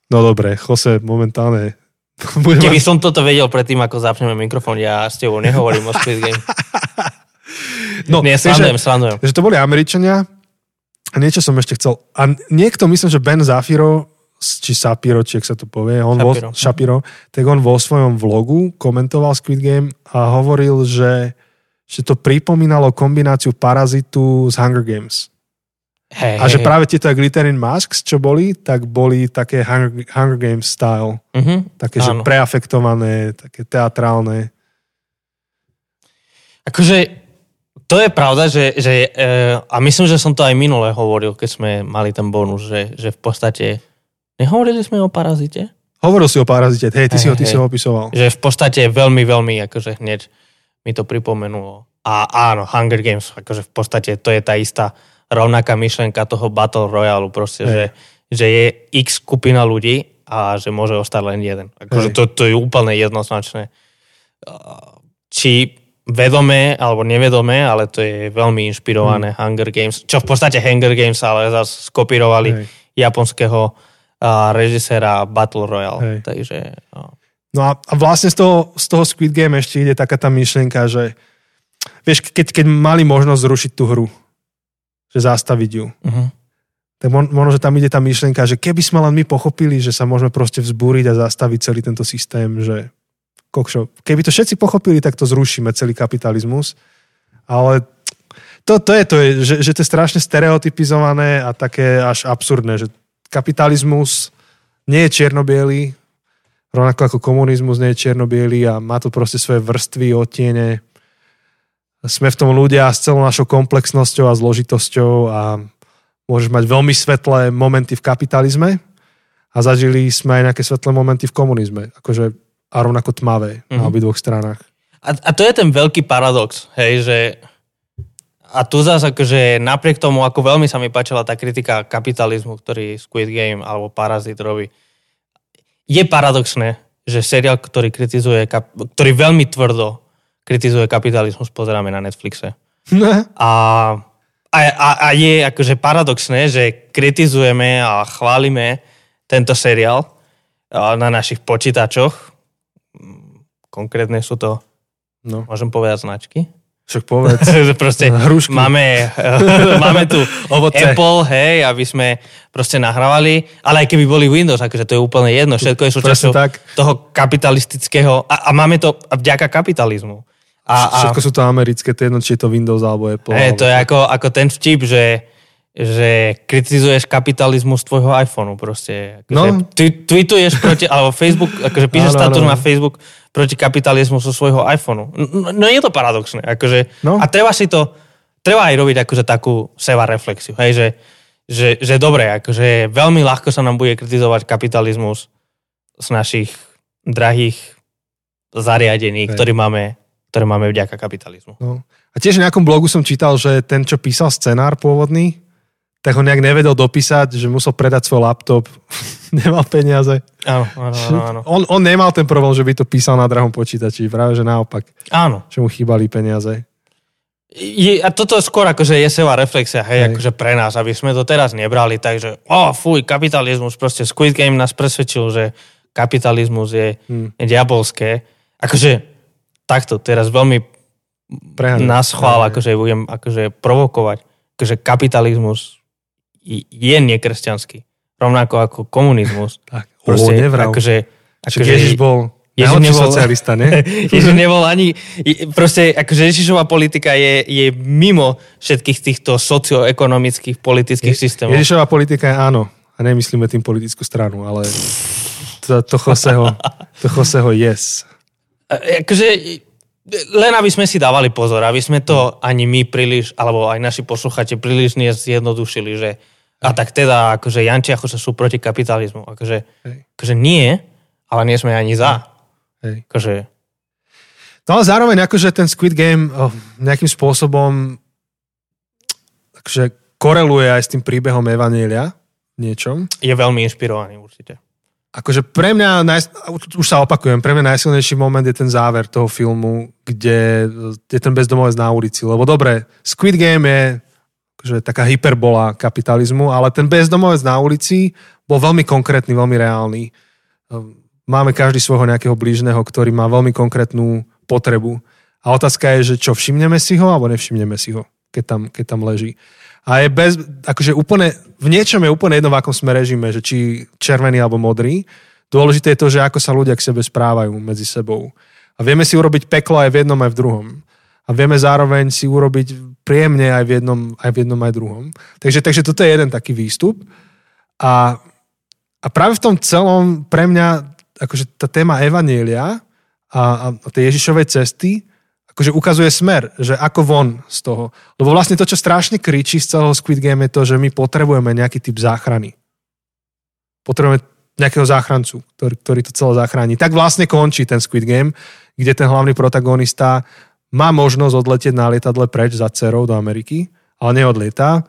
No dobre, Jose momentálne... Keby som toto vedel predtým, ako zapneme mikrofón, ja s tebou nehovorím o Squid Game. No, Nie, slandujem, slandujem. Takže to boli Američania a niečo som ešte chcel. A niekto, myslím, že Ben Zafiro, či Sapiro, či ak sa to povie, on Shapiro. Vo, Shapiro, tak on vo svojom vlogu komentoval Squid Game a hovoril, že, že to pripomínalo kombináciu Parazitu z Hunger Games. Hej, A že hej, práve tieto Glittering Masks, čo boli, tak boli také Hunger, Hunger Games style. Mhm, Také, že áno. preafektované, také teatrálne. Akože to je pravda, že, že e, a myslím, že som to aj minule hovoril, keď sme mali ten bonus, že, že v podstate nehovorili sme o parazite? Hovoril si o Parazite, hej, ty si ho, ty Hej, si hej. ho opisoval. Že v podstate veľmi, veľmi akože hneď mi to pripomenulo. A áno, Hunger Games, akože v podstate to je tá istá rovnaká myšlenka toho Battle Royale, proste, že, že je x skupina ľudí a že môže ostať len jeden. Akože Hej. to, to je úplne jednoznačné. Či vedome alebo nevedome, ale to je veľmi inšpirované Hunger Games, čo v podstate Hunger Games, ale zase skopírovali Hej. japonského režiséra Battle Royale. Hej. Takže no. No a, a vlastne z toho, z toho Squid Game ešte ide taká tá myšlienka, že vieš, keď, keď mali možnosť zrušiť tú hru, že zastaviť ju, uh-huh. tak možno, že tam ide tá myšlienka, že keby sme len my pochopili, že sa môžeme proste vzbúriť a zastaviť celý tento systém, že kokšo, keby to všetci pochopili, tak to zrušíme, celý kapitalizmus. Ale to, to je to, že, že to je strašne stereotypizované a také až absurdné, že kapitalizmus nie je čiernobiely, rovnako ako komunizmus nie je čiernobiely a má to proste svoje vrstvy, odtiene. Sme v tom ľudia s celou našou komplexnosťou a zložitosťou a môžeš mať veľmi svetlé momenty v kapitalizme a zažili sme aj nejaké svetlé momenty v komunizme. Akože a rovnako tmavé mm-hmm. na Mhm. obidvoch stranách. A, a to je ten veľký paradox, hej, že a tu zase akože napriek tomu, ako veľmi sa mi páčila tá kritika kapitalizmu, ktorý Squid Game alebo Parazit robí, je paradoxné, že seriál, ktorý kritizuje, ktorý veľmi tvrdo kritizuje kapitalizmus, pozeráme na Netflixe. A, a, a, a je akože paradoxné, že kritizujeme a chválime tento seriál na našich počítačoch. Konkrétne sú to, no, môžem povedať značky? Však povedz. Proste Hrušky. máme, máme tu Ovoce. Apple, hej, aby sme proste nahrávali, ale aj keby boli Windows, akože to je úplne jedno, všetko je súčasťou toho kapitalistického, a, a máme to vďaka kapitalizmu. A, a, Všetko sú to americké, to je jedno, či je to Windows alebo Apple. hej, to je ako, ako ten vtip, že že kritizuješ kapitalizmus tvojho iPhoneu proste. Akože No. ty, tweetuješ proti, alebo Facebook, akože píšeš Áno, status áno. na Facebook proti kapitalizmu zo svojho iPhoneu. No, no je to paradoxné. Akože, No. A treba si to, treba aj robiť akože takú seba reflexiu. Hej, že, že, že dobre, akože veľmi ľahko sa nám bude kritizovať kapitalizmus z našich drahých zariadení, Hej. ktoré máme, ktoré máme vďaka kapitalizmu. No. A tiež v nejakom blogu som čítal, že ten, čo písal scenár pôvodný, tak ho nejak nevedel dopísať, že musel predať svoj laptop, nemal peniaze. Áno, áno, áno. On, on nemal ten problém, že by to písal na drahom počítači, práve že naopak, áno. že mu chýbali peniaze. Je, a toto je skôr akože jesevá reflexia, hej, Hej. akože pre nás, aby sme to teraz nebrali, takže o, fuj, kapitalizmus, proste Squid Game nás presvedčil, že kapitalizmus je, Hmm. je diabolské. Akože takto, teraz veľmi Preháňam. nás chvál, akože budem akože provokovať, akože kapitalizmus je je nekresťanský. Rovnako ako komunizmus. Tak, o, Proste, nevrav. akože, Však akože Ježiš bol Ježiš nebol- socialista, ne? Ježiš nebol ani... Proste, akože Ježišová politika je, je mimo všetkých týchto socioekonomických politických systémov. Ježišová politika je áno. A nemyslíme tým politickú stranu, ale to, to Joseho, to Joseho yes. A- Akože, len aby sme si dávali pozor, aby sme to ani my príliš, alebo aj naši posluchači príliš nezjednodušili, že a tak teda, akože Janči ako sa sú proti kapitalizmu. Akože, Hej. akože nie, ale nie sme ani za. Hej. Akože, No ale zároveň akože ten Squid Game oh, nejakým spôsobom akože koreluje aj s tým príbehom Evanielia niečom. je veľmi inšpirovaný určite. Akože pre mňa, naj, už sa opakujem, pre mňa najsilnejší moment je ten záver toho filmu, kde je ten bezdomovec na ulici. Lebo dobre, Squid Game je akože taká hyperbola kapitalizmu, ale ten bezdomovec na ulici bol veľmi konkrétny, veľmi reálny. Máme každý svojho nejakého blížneho, ktorý má veľmi konkrétnu potrebu. A otázka je, že čo, všimneme si ho, alebo nevšimneme si ho, keď tam, keď tam leží. A je bez, akože úplne, v niečom je úplne jedno, v akom sme režime, že či červený alebo modrý. Dôležité je to, že ako sa ľudia k sebe správajú medzi sebou. A vieme si urobiť peklo aj v jednom, aj v druhom. A vieme zároveň si urobiť príjemne aj v jednom, aj v jednom, aj v druhom. Takže, takže toto je jeden taký výstup. A, a práve v tom celom pre mňa akože tá téma Evanielia a, a tej Ježišovej cesty akože ukazuje smer, že ako von z toho. Lebo vlastne to, čo strašne kričí z celého Squid Game je to, že my potrebujeme nejaký typ záchrany. Potrebujeme nejakého záchrancu, ktorý, ktorý to celé zachráni. Tak vlastne končí ten Squid Game, kde ten hlavný protagonista má možnosť odletieť na lietadle preč za dcerou do Ameriky, ale neodlietá.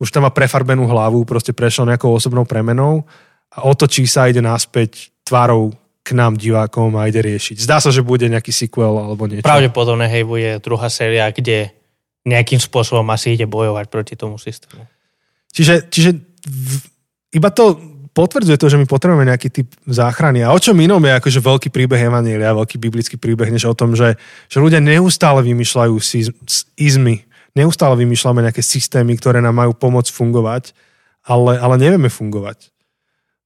Už tam má prefarbenú hlavu, proste prešiel nejakou osobnou premenou a otočí sa a ide naspäť tvárou k nám divákom a ide riešiť. Zdá sa, že bude nejaký sequel alebo niečo. Pravdepodobne, hej, bude druhá séria, kde nejakým spôsobom asi ide bojovať proti tomu systému. Čiže, čiže v, iba to potvrdzuje to, že my potrebujeme nejaký typ záchrany. A o čom inom je akože veľký príbeh Evanielia, veľký biblický príbeh, než o tom, že, že ľudia neustále vymýšľajú si izmy, neustále vymýšľame nejaké systémy, ktoré nám majú pomôcť fungovať, ale, ale nevieme fungovať.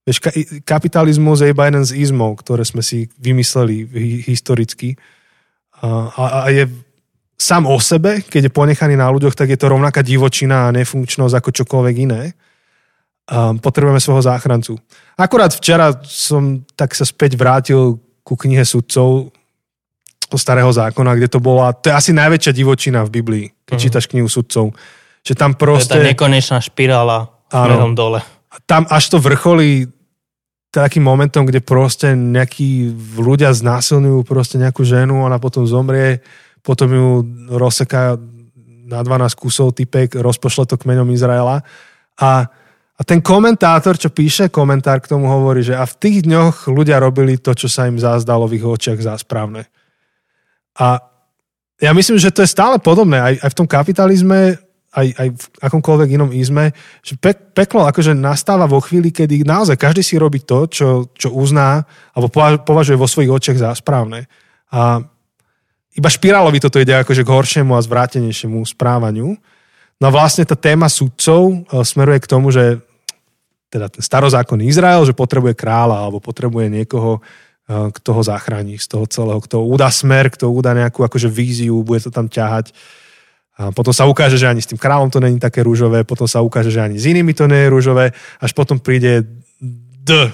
Vieš, ka- kapitalizmus je iba jeden z izmov, ktoré sme si vymysleli hi- historicky. A, a, a je sám o sebe, keď je ponechaný na ľuďoch, tak je to rovnaká divočina a nefunkčnosť ako čokoľvek iné. A potrebujeme svojho záchrancu. Akurát včera som tak sa späť vrátil ku knihe sudcov do starého zákona, kde to bola, to je asi najväčšia divočina v Biblii, keď Mhm. čítaš knihu sudcov. Že tam To je tá proste nekonečná špirála Áno. smerom dole. Tam až to vrcholí takým momentom, kde proste nejakí ľudia znásilňujú proste nejakú ženu, ona potom zomrie, potom ju rozseká na 12 kusov typek, rozpošle to kmeňom Izraela. A, a ten komentátor, čo píše komentár k tomu, hovorí, že a v tých dňoch ľudia robili to, čo sa im zazdalo v ich očiach za správne. A ja myslím, že to je stále podobné. Aj, aj v tom kapitalizme aj, aj v akomkoľvek inom izme, že pe, peklo akože nastáva vo chvíli, kedy naozaj každý si robí to, čo, čo uzná alebo pova- považuje vo svojich očiach za správne. A iba špirálovi toto ide akože k horšiemu a zvrátenejšiemu správaniu. No a vlastne tá téma sudcov e, smeruje k tomu, že teda ten starozákonný Izrael, že potrebuje kráľa alebo potrebuje niekoho, e, kto ho zachráni z toho celého, kto udá smer, kto udá nejakú akože víziu, bude to tam ťahať. A potom sa ukáže, že ani s tým kráľom to není také rúžové, potom sa ukáže, že ani s inými to nie je rúžové, až potom príde the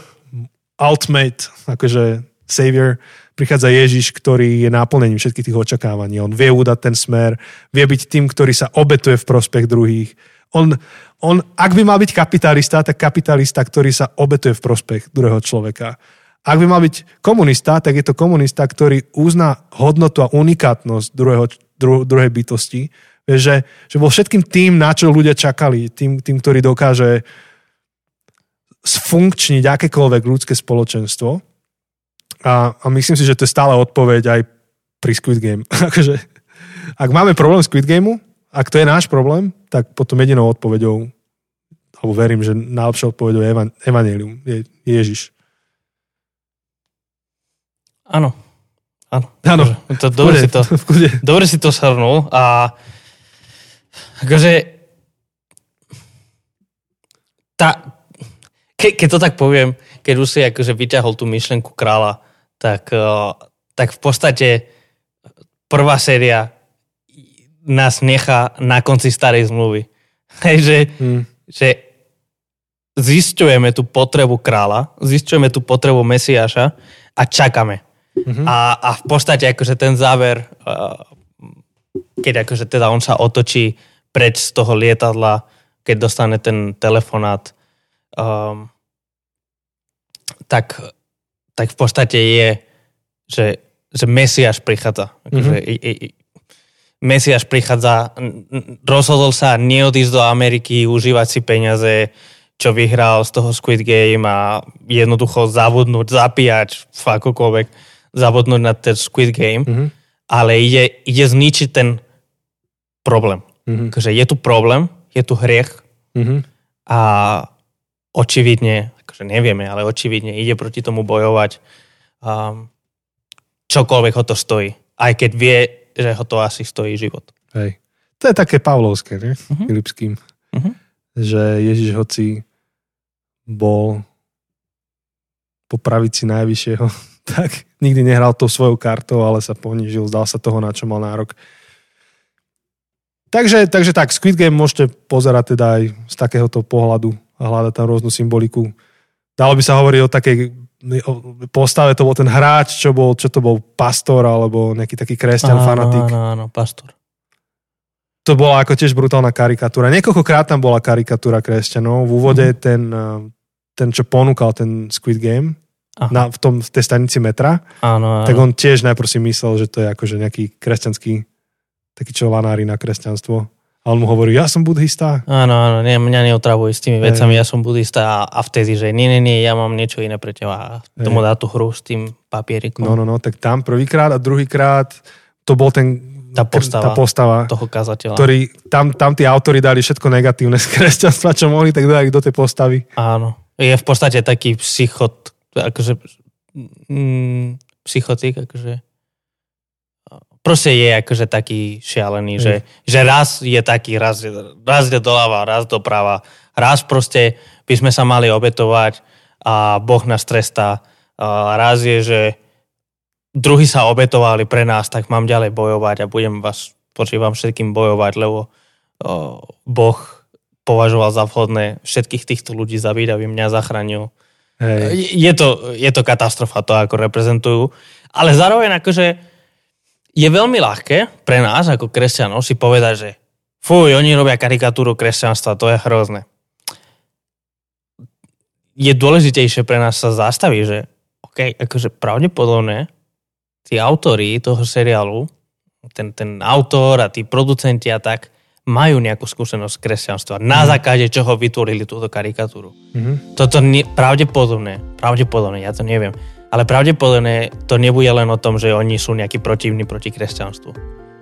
ultimate, akože savior, prichádza Ježiš, ktorý je náplnením všetkých tých očakávaní. On vie udať ten smer, vie byť tým, ktorý sa obetuje v prospech druhých. On, on, ak by mal byť kapitalista, tak kapitalista, ktorý sa obetuje v prospech druhého človeka. Ak by mal byť komunista, tak je to komunista, ktorý uzná hodnotu a unikátnosť druhého, dru, druhej bytosti. Vieš, že, že vo všetkým tým, na čo ľudia čakali, tým, tým ktorý dokáže sfunkčniť akékoľvek ľudské spoločenstvo. A, a myslím si, že to je stále odpoveď aj pri Squid Game. akože, ak máme problém Squid Gameu, ak to je náš problém, tak potom jedinou odpoveďou, alebo verím, že najlepšou odpoveďou je evan, Evangelium, je Ježiš. Áno. Áno. Áno. To, dobre, si to, dobre si to shrnul a akože tá, ke, keď to tak poviem, keď už si akože vyťahol tú myšlenku kráľa, tak, uh, tak v podstate prvá séria nás nechá na konci starej zmluvy. Hej, že, hmm. že zistujeme tú potrebu kráľa, zistujeme tú potrebu Mesiáša a čakáme. Mm-hmm. A, a v podstate akože ten záver, uh, keď akože teda on sa otočí preč z toho lietadla, keď dostane ten telefonát, um, tak, tak v podstate je, že, že Mesiáš prichádza. Akože, mm-hmm. Mesiáš prichádza, rozhodol sa neodísť do Ameriky, užívať si peniaze, čo vyhral z toho Squid Game a jednoducho zavodnúť, zapíjať, akokoľvek, zavodnúť na ten Squid Game, mm-hmm. ale ide, ide zničiť ten problém. Mm-hmm. Takže je tu problém, je tu hriech mm-hmm. a očividne, akože nevieme, ale očividne ide proti tomu bojovať um, čokoľvek ho to stojí. Aj keď vie, že ho to asi stojí život. Hej. To je také pavlovské, ne? Uh-huh. Filipským. Uh-huh. Že Ježiš hoci bol po pravici najvyššieho, tak nikdy nehral to svojou kartou, ale sa ponížil, zdal sa toho, na čo mal nárok. Takže, takže tak, Squid Game môžete pozerať teda aj z takéhoto pohľadu a hľadať tam rôznu symboliku. Dalo by sa hovoriť o takej postave to bol ten hráč, čo bol, čo to bol pastor alebo nejaký taký kresťan, áno, fanatik. Áno, áno, pastor. To bola ako tiež brutálna karikatúra. Niekoľkokrát tam bola karikatúra kresťanov. V úvode mm. ten, eh, ten, čo ponúkal ten Squid Game na, v, tom, v tej stanici metra, áno, áno. tak on tiež najprv si myslel, že to je akože nejaký kresťanský taký čovanári na kresťanstvo. A on mu hovorí, ja som buddhista. Áno, áno, nie, mňa neotravuj s tými vecami, ja som buddhista a, a vtedy, že nie, nie, nie, ja mám niečo iné pre teba. A tomu dá tú hru s tým papierikom. No, no, no, tak tam prvýkrát a druhýkrát to bol ten tá postava, tá postava toho kazateľa. Ktorý, tam, tam tí autori dali všetko negatívne z kresťanstva, čo mohli, tak dali do tej postavy. Áno. Je v podstate taký psychot, akože mm, psychotik, akože proste je akože taký šialený, mm. že, že raz je taký, raz, raz je doľava, raz doprava. Raz proste by sme sa mali obetovať a Boh nás trestá. A raz je, že druhí sa obetovali pre nás, tak mám ďalej bojovať a budem vás proti vám všetkým bojovať, lebo o, Boh považoval za vhodné všetkých týchto ľudí zabiť, aby mňa zachránil. Hej. Je, to, je to katastrofa to, ako reprezentujú. Ale zároveň akože je veľmi ľahké pre nás ako kresťanov si povedať, že fuj, oni robia karikatúru kresťanstva, to je hrozné. Je dôležitejšie pre nás sa zastaviť, že OK, akože pravdepodobne tí autori toho seriálu, ten, ten autor a tí producenti a tak, majú nejakú skúsenosť kresťanstva. Na mm. základe čoho vytvorili túto karikatúru. Mm-hmm. Toto nie, pravdepodobne, pravdepodobne, ja to neviem ale pravdepodobne to nebude len o tom, že oni sú nejakí protivní proti kresťanstvu.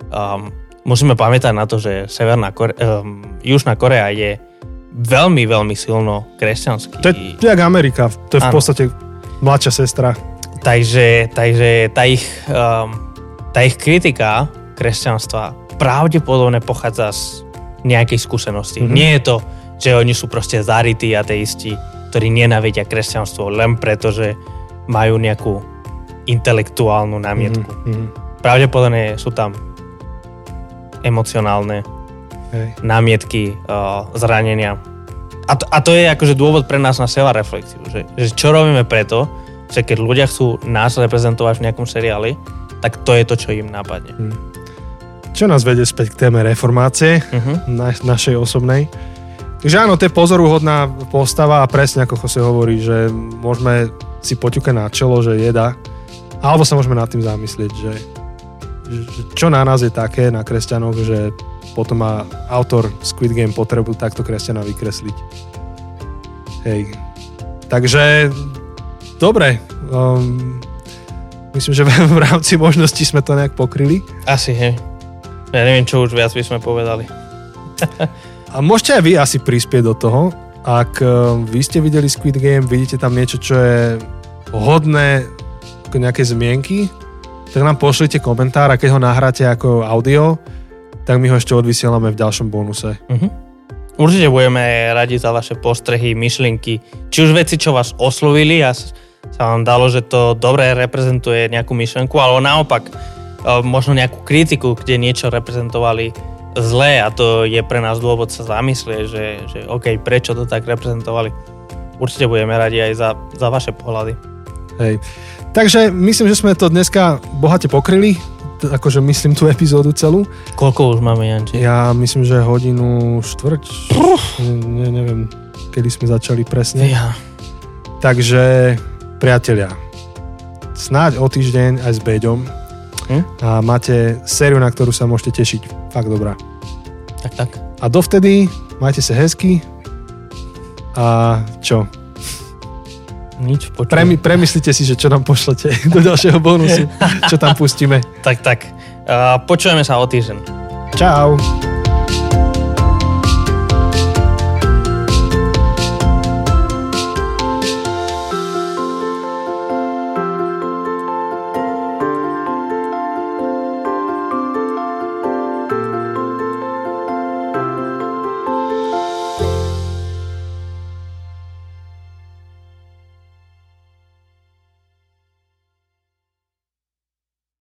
Um, musíme pamätať na to, že Severná Kore- um, Južná Korea je veľmi, veľmi silno kresťanský. To je, je Amerika, to je v podstate mladšia sestra. Takže, takže tá, ich, um, tá ich kritika kresťanstva pravdepodobne pochádza z nejakej skúsenosti. Mm-hmm. Nie je to, že oni sú proste zarytí ateisti, ktorí nenavidia kresťanstvo len preto, že majú nejakú intelektuálnu námietku. Mm-hmm. Pravdepodobne sú tam emocionálne Hej. námietky, uh, zranenia. A to, a to je akože dôvod pre nás na seba reflexiu, že, že čo robíme preto, že keď ľudia chcú nás reprezentovať v nejakom seriáli, tak to je to, čo im napadne. Mm. Čo nás vedie späť k téme reformácie, uh-huh. na, našej osobnej. Takže áno, to je pozoruhodná postava a presne ako Jose hovorí, že môžeme si poťukať na čelo, že jeda, alebo sa môžeme nad tým zamyslieť, že, že čo na nás je také, na kresťanoch, že potom má autor Squid Game potrebu takto kresťana vykresliť. Hej. Takže, dobre. Um, myslím, že v rámci možností sme to nejak pokryli. Asi, hej. Ja neviem, čo už viac by sme povedali. A môžete aj vy asi prispieť do toho, ak eh, vy ste videli Squid Game, vidíte tam niečo, čo je hodné nejaké zmienky, tak nám pošlite komentár a keď ho nahráte ako audio, tak my ho ešte odvysielame v ďalšom bonuse. Uh-huh. Určite budeme radi za vaše postrehy, myšlienky, či už veci, čo vás oslovili a sa vám dalo, že to dobre reprezentuje nejakú myšlenku, alebo naopak možno nejakú kritiku, kde niečo reprezentovali zlé a to je pre nás dôvod sa zamyslieť, že, že OK, prečo to tak reprezentovali. Určite budeme radi aj za, za vaše pohľady. Hej. Takže myslím, že sme to dneska bohate pokryli, akože myslím tú epizódu celú. Koľko už máme, Janči? Ja myslím, že hodinu štvrť. Ne, neviem, kedy sme začali presne. Ja. Takže, priatelia, snáď o týždeň aj s Beďom hm? a máte sériu, na ktorú sa môžete tešiť. Fakt dobrá. Tak, tak. A dovtedy majte sa hezky a čo? Nič, Premy, premyslite si, že čo nám pošlete do ďalšieho bonusu, čo tam pustíme. tak, tak. Uh, počujeme sa o týždeň. Čau.